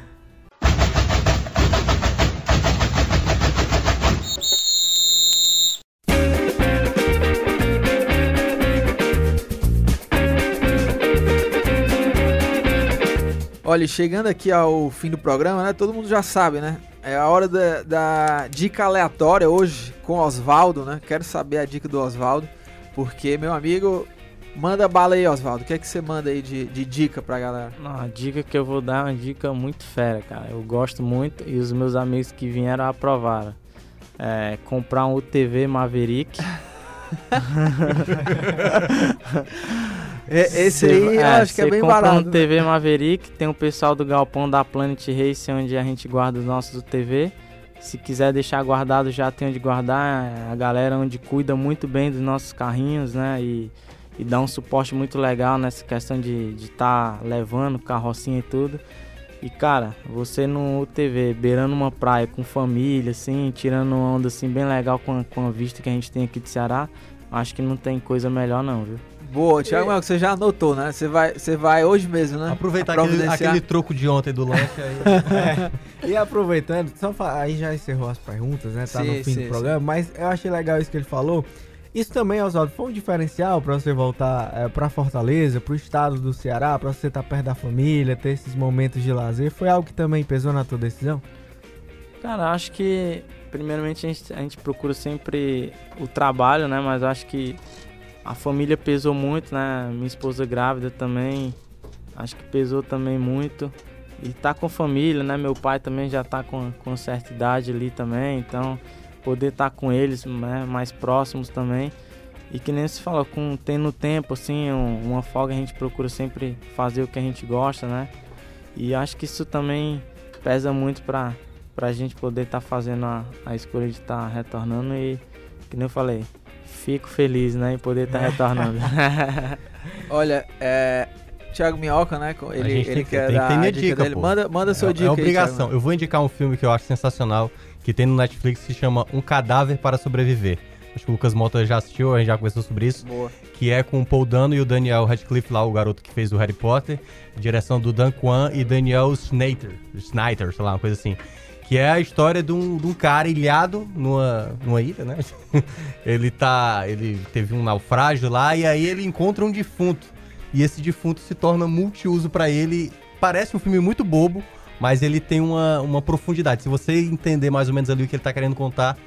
Olha, chegando aqui ao fim do programa, né? Todo mundo já sabe, né? É a hora da, da dica aleatória hoje com Oswaldo, né? Quero saber a dica do Oswaldo, porque, meu amigo, manda bala aí, Oswaldo. O que é que você manda aí de, de dica pra galera? Não, a dica que eu vou dar é uma dica muito fera, cara. Eu gosto muito e os meus amigos que vieram aprovaram. É, comprar um UTV Maverick. [laughs] Esse aí eu é, acho que é bem barato. um né? TV Maverick, tem o pessoal do galpão da Planet Race, onde a gente guarda os nossos TV. Se quiser deixar guardado, já tem onde guardar. É a galera onde cuida muito bem dos nossos carrinhos, né? E, e dá um suporte muito legal nessa questão de estar tá levando carrocinha e tudo. E cara, você no UTV, beirando uma praia com família, assim, tirando uma onda assim bem legal com a, com a vista que a gente tem aqui de Ceará, acho que não tem coisa melhor não, viu? Boa, Thiago, você já anotou, né? Você vai, você vai hoje mesmo, né? Aproveitar aquele, aquele troco de ontem do lanche aí. [laughs] é. E aproveitando, só aí já encerrou as perguntas, né? Tá sim, no fim sim, do programa, sim. mas eu achei legal isso que ele falou. Isso também, Oswaldo, foi um diferencial para você voltar é, para Fortaleza, para o estado do Ceará, para você estar tá perto da família, ter esses momentos de lazer. Foi algo que também pesou na tua decisão? Cara, acho que primeiramente a gente, a gente procura sempre o trabalho, né? Mas acho que a família pesou muito, né? Minha esposa grávida também, acho que pesou também muito. E tá com família, né? Meu pai também já tá com, com certa idade ali também, então poder estar tá com eles né? mais próximos também. E que nem se falou, com tendo tempo, assim, um, uma folga, a gente procura sempre fazer o que a gente gosta, né? E acho que isso também pesa muito para a gente poder estar tá fazendo a, a escolha de estar tá retornando e, que nem eu falei, Fico feliz, né, em poder estar tá retornando. [laughs] Olha, é, Thiago Minhoca, né? Ele, gente ele tem, quer tem, dar tem minha a dica dica, dele. pô. Manda, manda sua é, dica É aí, obrigação. Thiago. eu vou indicar um filme que eu acho sensacional, que tem no Netflix, que se chama Um Cadáver para Sobreviver. Acho que o Lucas Mota já assistiu, a gente já conversou sobre isso. Boa. Que é com o Paul Dano e o Daniel Radcliffe, lá o garoto que fez o Harry Potter. Direção do Dan Kwan e Daniel Snyder, Snyder, sei lá, uma coisa assim. Que é a história de um, de um cara ilhado numa, numa ilha, né? [laughs] ele tá. Ele teve um naufrágio lá e aí ele encontra um defunto. E esse defunto se torna multiuso pra ele. Parece um filme muito bobo, mas ele tem uma, uma profundidade. Se você entender mais ou menos ali o que ele tá querendo contar,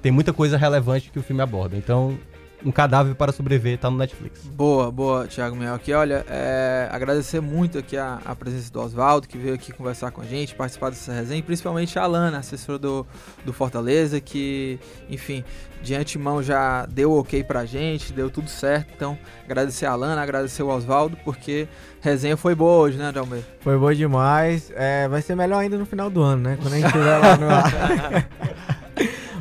tem muita coisa relevante que o filme aborda. Então, um cadáver para sobreviver tá no Netflix. Boa, boa, Thiago Minhoca. E olha, é, agradecer muito aqui a, a presença do Oswaldo, que veio aqui conversar com a gente, participar dessa resenha, e principalmente a Alana, assessora do, do Fortaleza, que, enfim, de antemão já deu ok pra gente, deu tudo certo. Então, agradecer a Alana, agradecer o Oswaldo, porque a resenha foi boa hoje, né, Dalmeida? Foi boa demais. É, vai ser melhor ainda no final do ano, né? Quando a gente estiver lá no. [laughs]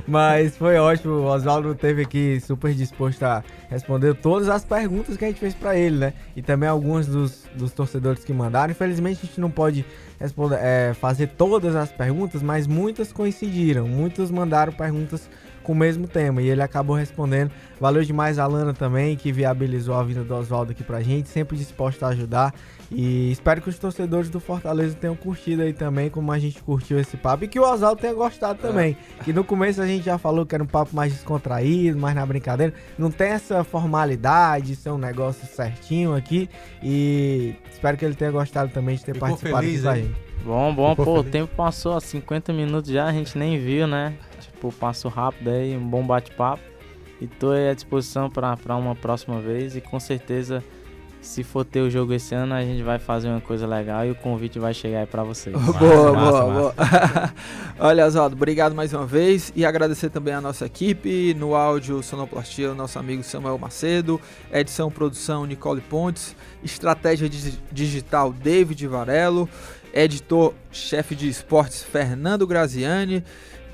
Mas foi ótimo, o Oswaldo teve aqui super disposto a responder todas as perguntas que a gente fez para ele, né? E também alguns dos, dos torcedores que mandaram. Infelizmente a gente não pode responder, é, fazer todas as perguntas, mas muitas coincidiram. Muitos mandaram perguntas com o mesmo tema e ele acabou respondendo. Valeu demais a Lana também, que viabilizou a vinda do Oswaldo aqui pra gente, sempre disposto a ajudar. E espero que os torcedores do Fortaleza tenham curtido aí também, como a gente curtiu esse papo. E que o Oswaldo tenha gostado também. Que no começo a gente já falou que era um papo mais descontraído, mais na brincadeira. Não tem essa formalidade, isso é um negócio certinho aqui. E espero que ele tenha gostado também de ter Ficou participado feliz, aqui com a gente. Bom, bom, Ficou pô, o feliz? tempo passou, 50 minutos já, a gente nem viu, né? Tipo, passou rápido aí, um bom bate-papo. E tô aí à disposição pra uma próxima vez. E com certeza, se for ter o jogo esse ano, a gente vai fazer uma coisa legal e o convite vai chegar aí pra vocês. boa, massa, boa, boa. [laughs] Olha, Oswaldo, obrigado mais uma vez. E agradecer também a nossa equipe, no áudio Sonoplastia, o nosso amigo Samuel Macedo, edição produção Nicole Pontes, estratégia digi- digital David Varelo, editor chefe de esportes Fernando Graziani,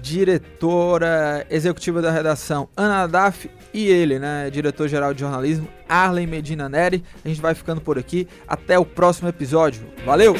diretora executiva da redação Ana Daf e ele, né, diretor-geral de jornalismo Arlen Medina Neri. A gente vai ficando por aqui. Até o próximo episódio. Valeu!